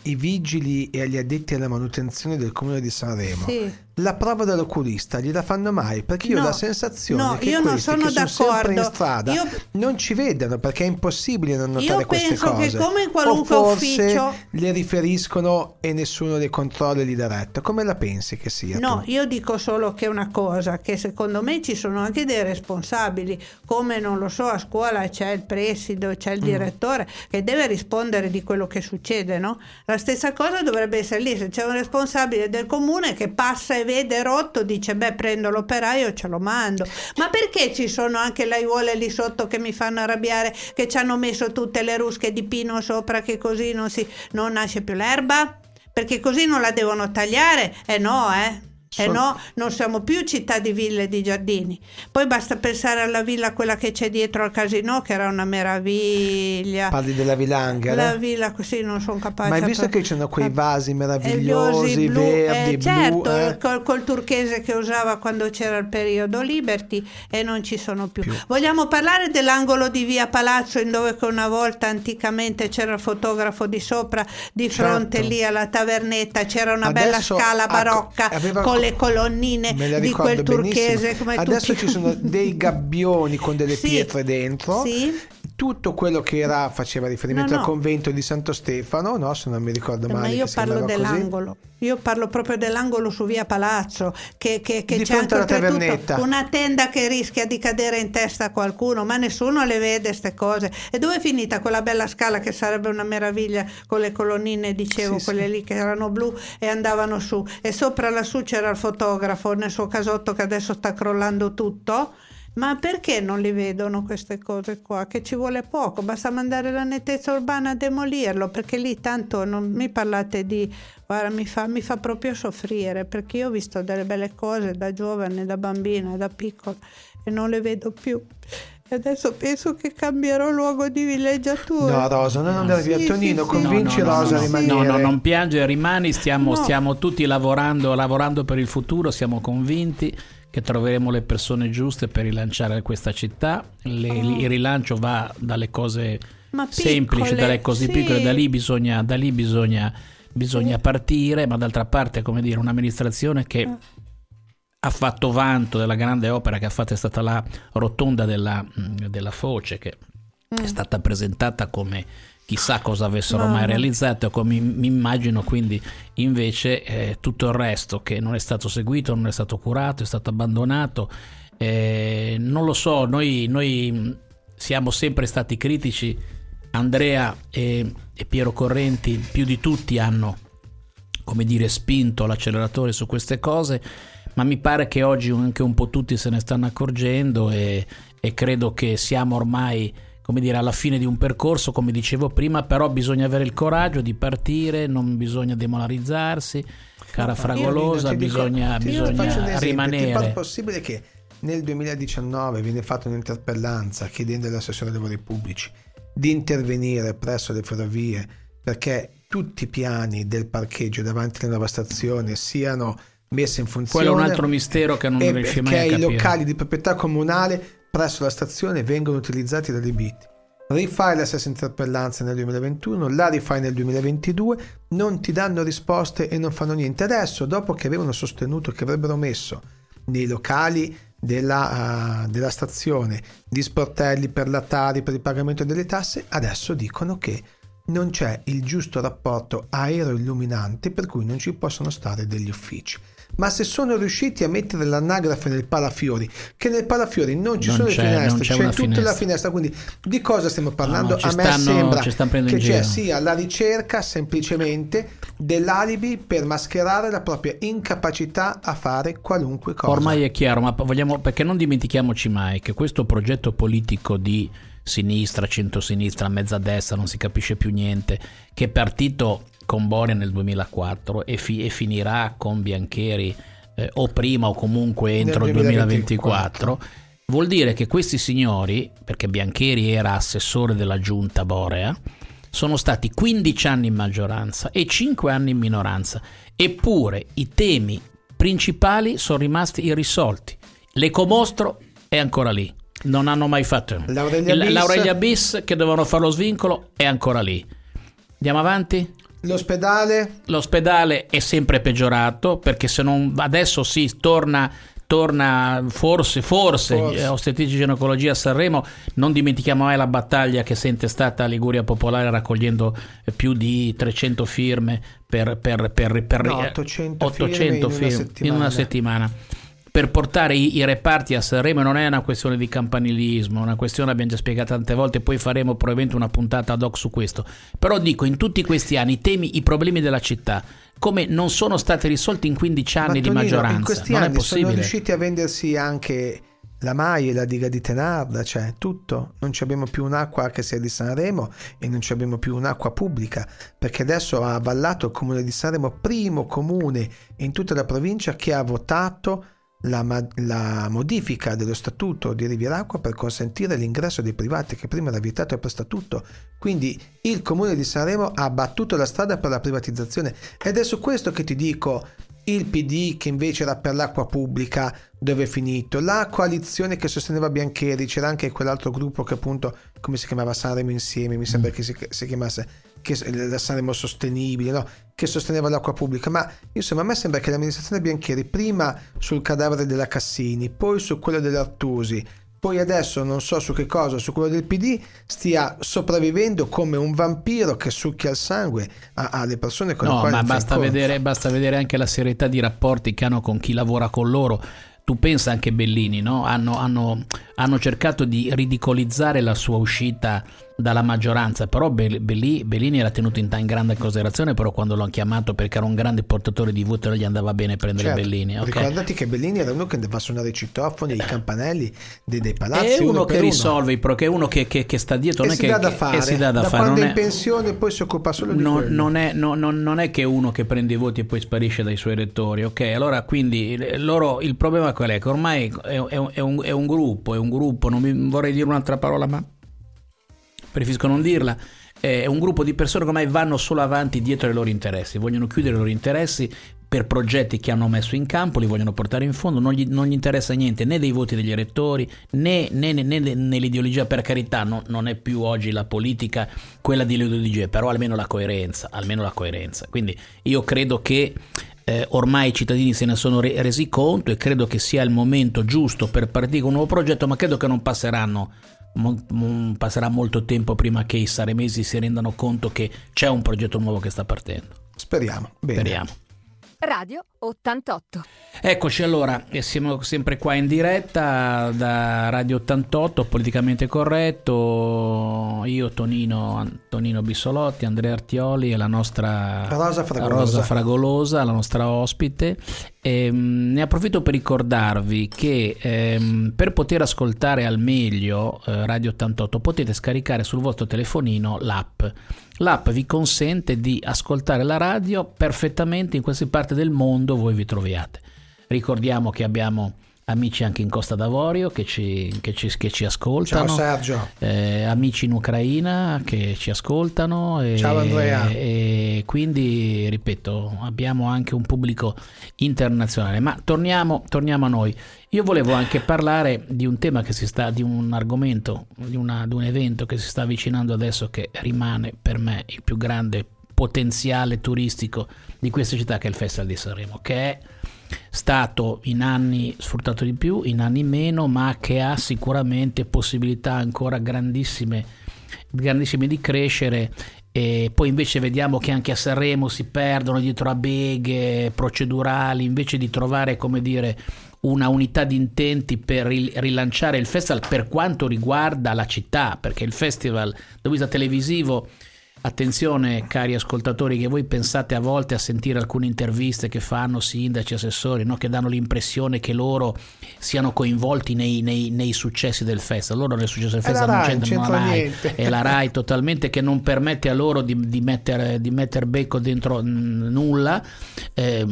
ai vigili e agli addetti alla manutenzione del comune di Sanremo sì. La prova dell'oculista gliela fanno mai? Perché io ho No, la sensazione no, che io non sono che sono sempre in d'accordo. strada Io- non ci vedano perché è impossibile non notare Io queste penso che cose. come in qualunque o forse ufficio- le riferiscono e nessuno le controlla lì diretto. Come la pensi che sia? No, tu? io dico solo che una cosa, che secondo me ci sono anche dei responsabili, come non lo so, a scuola c'è il preside, c'è Mm. il direttore che deve rispondere di quello che succede, no? La stessa cosa dovrebbe essere lì, se c'è un responsabile del comune che passa e vede rotto, dice beh prendo l'operaio e ce lo mando. Ma perché ci sono anche le aiuole lì sotto che mi fanno arrabbiare, che ci hanno messo tutte le rusche di pino sopra che così non, si, non nasce più l'erba? Perché così non la devono tagliare? Eh no, eh. E eh no, non siamo più città di ville e di giardini. Poi basta pensare alla villa, quella che c'è dietro al casino, che era una meraviglia. Parli della villanga? La villa così non sono capace. Ma hai visto che c'erano quei vasi meravigliosi, blu, verdi, eh, blu? Certo, eh? col, col, turchese che usava quando c'era il periodo Liberty e non ci sono più. più. Vogliamo parlare dell'angolo di via Palazzo, in dove una volta anticamente c'era il fotografo di sopra, di fronte certo. lì alla tavernetta, c'era una Adesso, bella scala barocca aveva... le colonnine di quel turchese. Come Adesso tutti... ci sono [laughs] dei gabbioni con delle sì, pietre dentro. Sì. Tutto quello che era faceva riferimento No, no. al convento di Santo Stefano, no? Se non mi ricordo Ma male. io che si parlo chiamava così. dell'angolo. Io parlo proprio dell'angolo su via Palazzo, che, che, che c'è anche una tenda che rischia di cadere in testa a qualcuno, ma nessuno le vede queste cose. E dove è finita quella bella scala che sarebbe una meraviglia con le colonnine, dicevo, Sì, quelle sì. lì che erano blu e andavano su. E sopra lassù c'era il fotografo nel suo casotto che adesso sta crollando tutto. Ma perché non li vedono queste cose qua? Che ci vuole poco, basta mandare la nettezza urbana a demolirlo, perché lì tanto non mi parlate di... Guarda, mi fa, mi fa proprio soffrire, perché io ho visto delle belle cose da giovane, da bambina, da piccola, e non le vedo più. E adesso penso che cambierò luogo di villeggiatura. No, Rosa, non andare via. Sì, Tonino, sì, convinci no, no, Rosa no, a no, rimanere. No, no, non piangere, rimani, stiamo, No. stiamo tutti lavorando, lavorando per il futuro, siamo convinti che troveremo le persone giuste per rilanciare questa città. Le- Oh. Il rilancio va dalle cose Ma semplici, piccole, dalle cose sì. piccole, da lì bisogna, da lì bisogna, bisogna partire, ma d'altra parte, come dire, un'amministrazione che Eh. ha fatto vanto della grande opera che ha fatto è stata la rotonda della, mm, della Foce, che Mm. è stata presentata come chissà cosa avessero Mamma. mai realizzato e come mi immagino quindi invece eh, tutto il resto che non è stato seguito, non è stato curato, è stato abbandonato. eh, non lo so, noi, noi mh, siamo sempre stati critici, Andrea e, e Piero Correnti più di tutti hanno come dire spinto l'acceleratore su queste cose, ma mi pare che oggi anche un po' tutti se ne stanno accorgendo e, e credo che siamo ormai come dire alla fine di un percorso, come dicevo prima, però bisogna avere il coraggio di partire, non bisogna demoralizzarsi, cara Fragolosa, ti dico- bisogna, bisogna esempio, rimanere. possibile che nel 2019 viene fatta un'interpellanza chiedendo all'assessore dei lavori pubblici di intervenire presso le ferrovie perché tutti i piani del parcheggio davanti alla nuova stazione siano messi in funzione. Quello è un altro mistero che non e riesci mai perché a i capire. locali di proprietà comunale presso la stazione vengono utilizzati da adibiti. Rifai la stessa interpellanza nel 2021, la rifai nel 2022, non ti danno risposte e non fanno niente. Adesso, dopo che avevano sostenuto che avrebbero messo nei locali della, uh, della stazione gli sportelli per la Tari, per il pagamento delle tasse, adesso dicono che non c'è il giusto rapporto aeroilluminante per cui non ci possono stare degli uffici. Ma se sono riusciti a mettere l'anagrafe nel palafiori, che nel palafiori non ci Non sono le finestre, c'è c'è, tutta la finestra. finestra, quindi di cosa stiamo parlando? No, a me stanno- sembra che c'è sia la ricerca semplicemente dell'alibi per mascherare la propria incapacità a fare qualunque cosa. Ormai è chiaro, ma vogliamo, perché non dimentichiamoci mai che questo progetto politico di sinistra, centrosinistra, mezza destra, non si capisce più niente, che è partito con Boria nel 2004 e, fi- e finirà con Biancheri eh, o prima o comunque entro il 2024, vuol dire che questi signori, perché Biancheri era assessore della giunta Borea, sono stati 15 anni in maggioranza e 5 anni in minoranza, eppure i temi principali sono rimasti irrisolti. L'ecomostro è ancora lì, non hanno mai fatto. L'Aurelia bis. L'Aurelia bis che dovevano fare lo svincolo è ancora lì. Andiamo avanti? L'ospedale L'ospedale è sempre peggiorato perché se non adesso sì torna torna forse forse, Forse. eh, ostetrici ginecologia a Sanremo non dimentichiamo mai la battaglia che sente stata Liguria Popolare raccogliendo più di 300 firme per, per, per, per No, eh, 800 800 firme in una firme in una settimana. Per portare i, i, reparti a Sanremo non è una questione di campanilismo, una questione abbiamo già spiegato tante volte, poi faremo probabilmente una puntata ad hoc su questo. Però dico, in tutti questi anni i temi, i problemi della città, come non sono stati risolti in 15 anni Ma, di maggioranza, in questi non anni è possibile. sono riusciti a vendersi anche la Mai e la diga di Tenarda, cioè tutto. Non abbiamo più un'acqua che sia di Sanremo e non abbiamo più un'acqua pubblica, perché adesso ha avallato il comune di Sanremo, primo comune in tutta la provincia che ha votato la, la, modifica dello statuto di Riviera Acqua per consentire l'ingresso dei privati che prima era vietato per statuto. Quindi il comune di Sanremo ha battuto la strada per la privatizzazione ed è su questo che ti dico il PD che invece era per l'acqua pubblica dove è finito, la coalizione che sosteneva Biancheri, c'era anche quell'altro gruppo che appunto, come si chiamava Sanremo insieme, mi sembra che si, si chiamasse, che la Sanremo sostenibile, no? Che sosteneva l'acqua pubblica, ma insomma a me sembra che l'amministrazione Biancheri prima sul cadavere della Cassini, poi su quello dell'Artusi, poi adesso non so su che cosa, su quello del PD, stia sopravvivendo come un vampiro che succhia il sangue alle persone con no, le quali ma basta vedere, basta vedere anche la serietà di rapporti che hanno con chi lavora con loro tu pensa anche Bellini, no? hanno, hanno, hanno, cercato di ridicolizzare la sua uscita dalla maggioranza, però Bellini, Bellini era tenuto in, in, grande considerazione, però quando l'hanno chiamato perché era un grande portatore di voto gli andava bene prendere certo. Bellini. Okay. Ricordati che Bellini era uno che andava a suonare i citofoni, i campanelli dei, dei palazzi. È uno, uno che risolve, uno. che è uno che, che, che sta dietro. E non si è che, dà da fare. si dà da, da fare. quando è in pensione poi si occupa solo di non. Non è, no, non, non è che uno che prende i voti e poi sparisce dai suoi elettori, ok? Allora quindi loro, il problema qual è? Che ormai è, è, è, un, è un gruppo, è un gruppo, non mi, vorrei dire un'altra parola ma preferisco non dirla, è un gruppo di persone che ormai vanno solo avanti dietro ai loro interessi, vogliono chiudere i loro interessi per progetti che hanno messo in campo, li vogliono portare in fondo, non gli, non gli interessa niente né dei voti degli elettori né, né, né, né nell'ideologia, per carità, no, non è più oggi la politica quella di dell'ideologia, però almeno la coerenza, almeno la coerenza. Quindi io credo che eh, ormai i cittadini se ne sono re- resi conto e credo che sia il momento giusto per partire con un nuovo progetto, ma credo che non passeranno passerà molto tempo prima che i saremesi si rendano conto che c'è un progetto nuovo che sta partendo. Speriamo. Bene. Speriamo. Radio 88. Eccoci allora, siamo sempre qua in diretta da Radio 88, politicamente corretto, io Tonino, Antonino Bissolotti, Andrea Artioli e la nostra Rosa Fragolosa, Rosa Fragolosa la nostra ospite. E, ehm, ne approfitto per ricordarvi che ehm, per poter ascoltare al meglio eh, Radio 88 potete scaricare sul vostro telefonino l'app L'app vi consente di ascoltare la radio perfettamente in qualsiasi parte del mondo voi vi troviate. Ricordiamo che abbiamo amici anche in Costa d'Avorio che ci, che ci, che ci ascoltano. Ciao Sergio. Eh, amici in Ucraina che ci ascoltano. E, Ciao Andrea. E quindi, ripeto, abbiamo anche un pubblico internazionale. Ma torniamo, torniamo a noi. Io volevo anche parlare di un tema che si sta, di un argomento, di, una, di un evento che si sta avvicinando adesso che rimane per me il più grande potenziale turistico di questa città che è il Festival di Sanremo, che è stato in anni sfruttato di più, in anni meno, ma che ha sicuramente possibilità ancora grandissime, grandissime di crescere. E poi invece vediamo che anche a Sanremo si perdono dietro a beghe procedurali invece di trovare come dire una unità di intenti per rilanciare il festival per quanto riguarda la città, perché il festival da vista televisivo Attenzione cari ascoltatori che voi pensate a volte a sentire alcune interviste che fanno sindaci, assessori, no? che danno l'impressione che loro siano coinvolti nei, nei, nei successi del festival. Loro nel successo del festival non c'entrano la RAI, è la RAI totalmente che non permette a loro di, di mettere, di metter becco dentro n- nulla. Eh,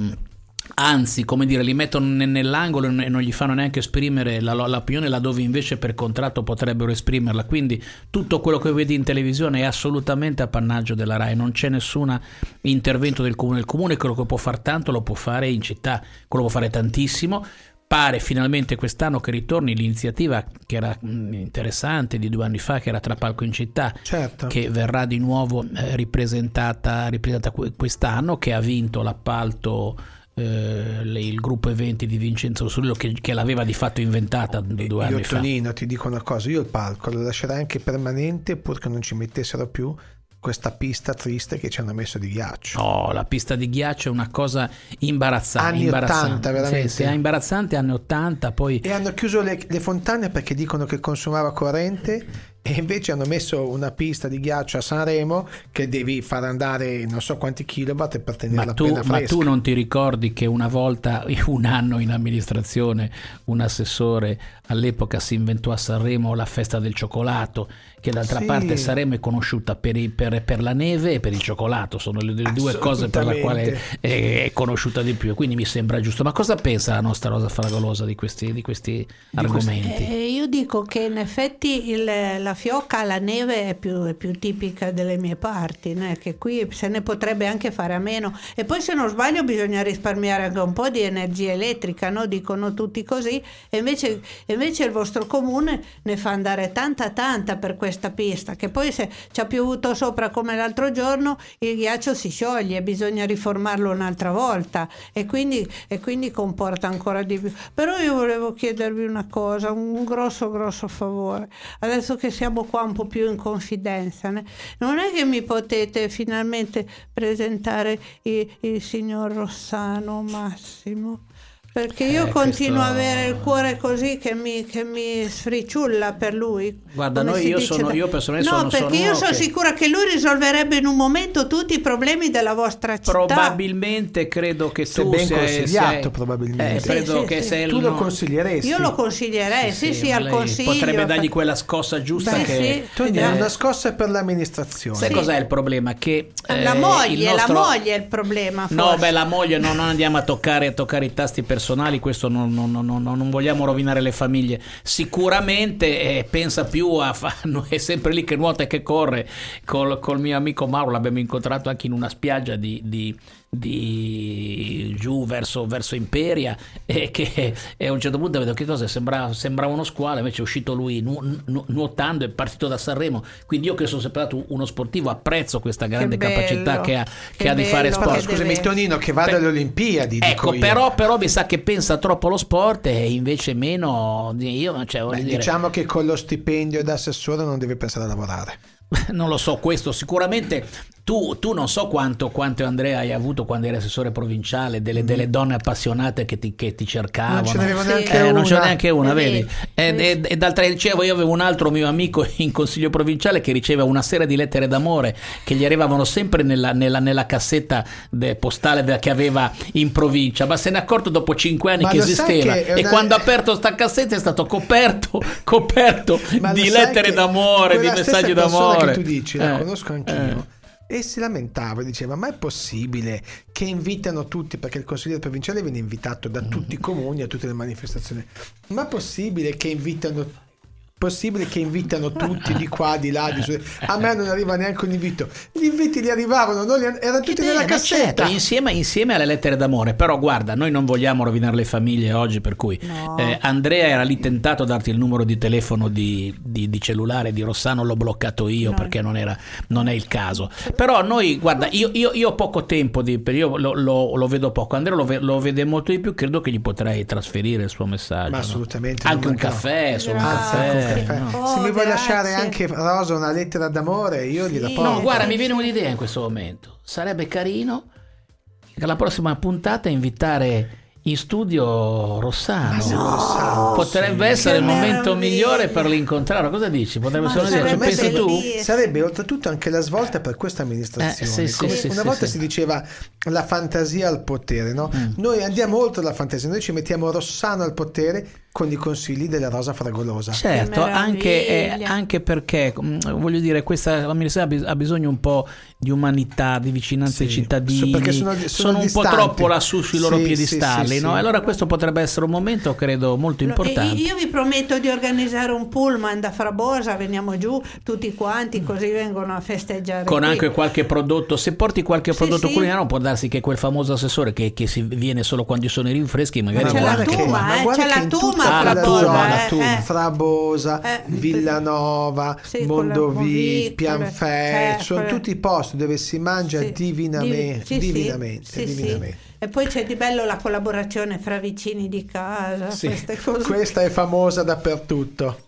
anzi, come dire, li mettono nell'angolo e non gli fanno neanche esprimere la, l'opinione laddove invece per contratto potrebbero esprimerla. Quindi tutto quello che vedi in televisione è assolutamente appannaggio della RAI, non c'è nessun intervento del comune. Il comune quello che può fare tanto lo può fare in città, quello può fare tantissimo. Pare finalmente quest'anno che ritorni l'iniziativa che era interessante di due anni fa, che era Tra Palco in città, certo. che verrà di nuovo eh, ripresentata, ripresentata quest'anno, che ha vinto l'appalto eh, il gruppo eventi di Vincenzo Sullo che, che, l'aveva di fatto inventata due anni io, fa. Tonino ti dico una cosa, io il palco lo lascerei anche permanente pur che non ci mettessero più questa pista triste che ci hanno messo di ghiaccio. Oh, la pista di ghiaccio è una cosa imbarazzante. Anni imbarazzante. 80, veramente. Sì, sì, è imbarazzante, anni 80, poi... E hanno chiuso le, le fontane perché dicono che consumava corrente e invece hanno messo una pista di ghiaccio a Sanremo che devi far andare non so quanti kilowatt per tenerla Ma tu, appena ma fresca. tu non ti ricordi che una volta, [laughs] un anno in amministrazione, un assessore all'epoca si inventò a Sanremo la festa del cioccolato, che d'altra Sì. parte Sanremo è conosciuta per, i- per- per la neve e per il cioccolato, sono le, le due cose per la quale Assolutamente. è, è conosciuta di più, e quindi mi sembra giusto. Ma cosa pensa la nostra Rosa Fragolosa di questi, di questi argomenti? Eh, io dico che in effetti il- la fiocca alla neve è più, è più tipica delle mie parti, né? che qui se ne potrebbe anche fare a meno. E poi se non sbaglio bisogna risparmiare anche un po' di energia elettrica, no? dicono tutti così, e invece, invece il vostro comune ne fa andare tanta tanta per questa pista, che poi se ci ha piovuto sopra come l'altro giorno il ghiaccio si scioglie, bisogna riformarlo un'altra volta e quindi, e quindi comporta ancora di più. Però io volevo chiedervi una cosa, un grosso grosso favore, adesso che siamo qua un po' più in confidenza, né? non è che mi potete finalmente presentare il, il signor Rossano Massimo? Perché io Eh, continuo questo- a avere il cuore così che mi, che mi sfriciulla per lui. Guarda, noi- io sono- da- io personalmente No, sono- perché sono io sono che- sicura che lui risolverebbe in un momento tutti i problemi della vostra città. Probabilmente credo che Sei tu ben sei- consigliato, sei- probabilmente. Eh, Sì, credo sì, che sì. sei il Tu lo no- consiglieresti? Io lo consiglierei, sì, sì, al consiglio. Potrebbe dargli quella scossa giusta Sì, che... sì. Eh, una scossa per l'amministrazione. Sai Sì. cos'è il problema? Che eh, La il moglie, nostro- la moglie è il problema. No, beh, la moglie no, non andiamo a toccare, a toccare i tasti personali, questo non, non- non- non- non vogliamo rovinare le famiglie. Sicuramente eh, pensa più a fa- [laughs] è sempre lì che nuota e che corre. Col, col mio amico Mauro l'abbiamo incontrato anche in una spiaggia di, di- di giù verso, verso Imperia e che e a un certo punto vedo che cosa sembrava, sembrava uno squalo invece è uscito lui nu- nu- nuotando è partito da Sanremo quindi io che sono sempre stato uno sportivo apprezzo questa grande bello, capacità che ha, che che ha di fare sport che scusami Tonino che vada alle Olimpiadi. Ecco, però, però mi sa che pensa troppo allo sport e invece meno. Io, cioè, Beh, dire, diciamo che con lo stipendio da assessore non deve pensare a lavorare. [laughs] non lo so, questo sicuramente. Tu, tu non so quanto, quanto Andrea hai avuto quando eri assessore provinciale, delle, delle donne appassionate che ti, che ti cercavano. Mm. Non ce n'avevo Sì. neanche Eh, una. non c'è neanche una, Eh, vedi? sì. E, e- e d'altra dicevo, io avevo un altro mio amico [laughs] in consiglio provinciale che riceveva una serie di lettere d'amore che gli arrivavano sempre nella, nella- nella cassetta postale che aveva in provincia, ma se ne è accorto dopo cinque anni Ma che esisteva. che E una- quando ha aperto sta cassetta è stato coperto, [laughs] coperto di lettere d'amore, di messaggi d'amore. Che tu dici, la Eh, conosco anch'io. eh. E si lamentava, diceva: Ma è possibile che invitano tutti? Perché il consigliere provinciale viene invitato da tutti i comuni a tutte le manifestazioni. Ma è possibile che invitano possibile che invitano tutti di qua, di là, di su. A me non arriva neanche un invito. Gli inviti gli arrivavano, non li- erano tutti nella ma cassetta. certo, insieme, insieme alle lettere d'amore, però guarda, noi non vogliamo rovinare le famiglie oggi, per cui No. eh, Andrea era lì tentato a darti il numero di telefono di, di- di cellulare di Rossano, l'ho bloccato io No. perché non, era, non è il caso. Però noi, guarda, io, io- io ho poco tempo, di, per- io lo, lo- lo vedo poco, Andrea lo, ve- lo vede molto di più, credo che gli potrei trasferire il suo messaggio. Ma no? assolutamente. Anche non un caffè, solo un. Ah, caffè. Caffè. no? Oh, Se mi vuoi grazie. lasciare anche Rosa una lettera d'amore, io gliela Sì. porto. No, guarda, mi viene un'idea in questo momento. Sarebbe carino che alla prossima puntata invitare in studio Rossano. Rossano, Potrebbe sì. essere il momento meraviglia. migliore per l'incontrare. Cosa dici? Potrebbe essere un'idea. Ci sarebbe pensi tu? Sarebbe oltretutto anche la svolta per questa amministrazione. Eh, sì, sì, una sì, volta sì. si diceva la fantasia al potere, no? Mm. Noi andiamo oltre la fantasia, noi ci mettiamo Rossano al potere con i consigli della Rosa Fragolosa. Certo, Che anche, eh, anche perché mm, voglio dire, questa amministrazione ha bis- ha bisogno un po' di umanità, di vicinanza ai Sì, cittadini. so- perché sono- sono un po' troppo lassù sui loro Sì, piedistalli, sì, sì, no? sì. E allora questo potrebbe essere un momento, credo, molto No, importante. Io vi prometto di organizzare un pullman da Frabosa, veniamo giù tutti quanti così vengono a festeggiare. con qui. anche qualche prodotto se porti qualche Sì, prodotto sì. culinario può darsi che quel famoso assessore che, che si viene solo quando ci sono i rinfreschi magari c'è vuole la Tuma, ma eh, c'è la Tuma tutta a quella Frabosa, zona, eh, eh. Frabosa, Eh, Villanova, sì, Mondovì, Pianfè, quelle- sono eh, tutti i posti dove si mangia Sì, divinamente, divi- sì, divinamente, sì, sì. divinamente. E poi c'è di bello la collaborazione fra vicini di casa, Sì, queste cose. Questa è famosa dappertutto.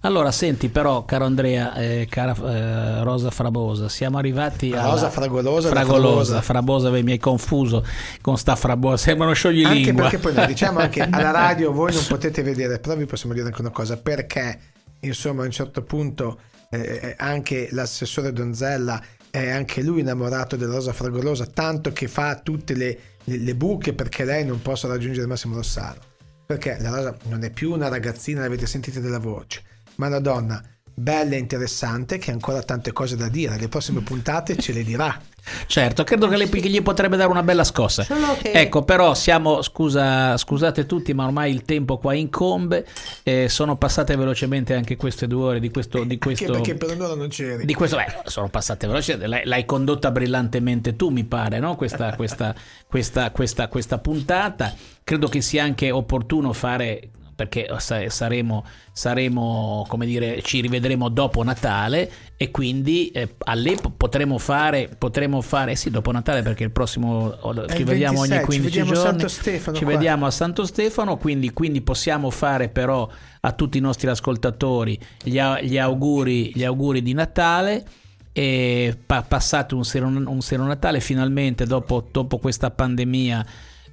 Allora, senti, però, caro Andrea, eh, cara eh, Rosa Frabosa, siamo arrivati a. Rosa Fragolosa, Fragolosa, Frabosa, mi hai confuso con sta Frabosa, sembrano sciogli Anche perché poi noi diciamo anche [laughs] alla radio voi non potete vedere, però vi possiamo dire anche una cosa, perché insomma a un certo punto eh, anche l'assessore Donzella è anche lui innamorato della Rosa Fragolosa, tanto che fa tutte le, le, le buche perché lei non possa raggiungere Massimo Rossaro. Perché la Rosa non è più una ragazzina, l'avete sentito della voce ma una donna bella e interessante che ha ancora tante cose da dire. Le prossime puntate ce le dirà. Certo, credo che, le, che gli potrebbe dare una bella scossa. Che... Ecco, però siamo, scusa, scusate tutti, ma ormai il tempo qua incombe. Eh, sono passate velocemente anche queste due ore di questo. Di questo anche perché per un'ora non c'eri. Di questo, beh, sono passate velocemente. L'hai, l'hai condotta brillantemente tu, mi pare, no? questa, questa, questa, questa, questa puntata. Credo che sia anche opportuno fare perché saremo, saremo, come dire, ci rivedremo dopo Natale e quindi eh, all'epoca potremo fare, potremo fare, sì, dopo Natale perché il prossimo ci vediamo 26, ogni 15 giorni, ci qua. vediamo a Santo Stefano, quindi, quindi, possiamo fare però a tutti i nostri ascoltatori gli, gli, auguri, gli auguri di Natale e pa- passate un sero, un sero Natale finalmente dopo, dopo questa pandemia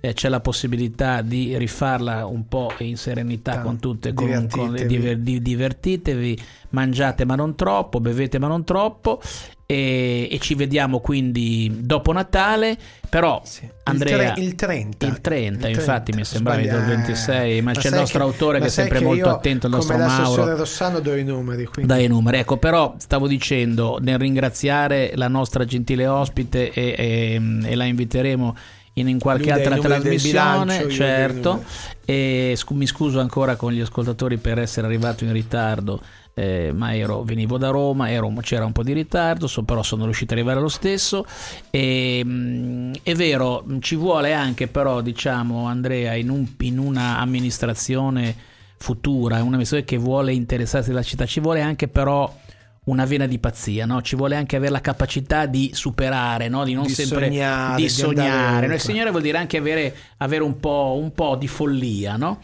eh, c'è la possibilità di rifarla un po' in serenità con tutte, con, divertitevi. Con, diver, di, divertitevi, mangiate ma non troppo, bevete ma non troppo e, e, ci vediamo quindi dopo Natale però sì. Andrea il, tre, il 30 il 30, il infatti mi sembrava il 26 ma, ma c'è il nostro che, autore che è sempre molto attento il nostro Mauro Rossano do i numeri quindi. dai i numeri ecco però stavo dicendo nel ringraziare la nostra gentile ospite e, e, e la inviteremo in, in qualche Lui altra trasmissione, bilancio, certo. E scu- mi scuso ancora con gli ascoltatori per essere arrivato in ritardo. Eh, ma ero, venivo da Roma, ero, c'era un po' di ritardo, so, però sono riuscito ad arrivare lo stesso. E, mh, mm, è vero, ci vuole anche però, diciamo, Andrea, in, un, in una amministrazione futura, una amministrazione che vuole interessarsi della città, ci vuole anche però una vena di pazzia, no? ci vuole anche avere la capacità di superare, no? di non di sempre sognare, di sognare. No? Sognare vuol dire anche avere, avere un, po', un, po', di follia. No?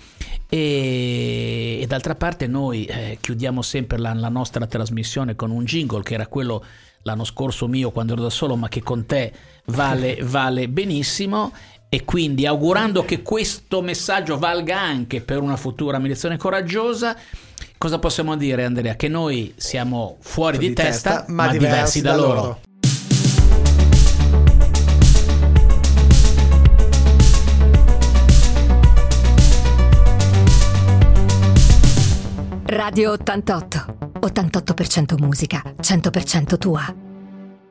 E, e, d'altra parte noi eh, chiudiamo sempre la, la, nostra trasmissione con un jingle che era quello l'anno scorso mio quando ero da solo, ma che con te vale, [laughs] vale benissimo. E quindi augurando che questo messaggio valga anche per una futura amministrazione coraggiosa cosa possiamo dire Andrea? Che noi siamo fuori di, di testa, testa, ma, ma diversi, diversi, da, loro. loro. Radio 88. 88% musica, 100% tua.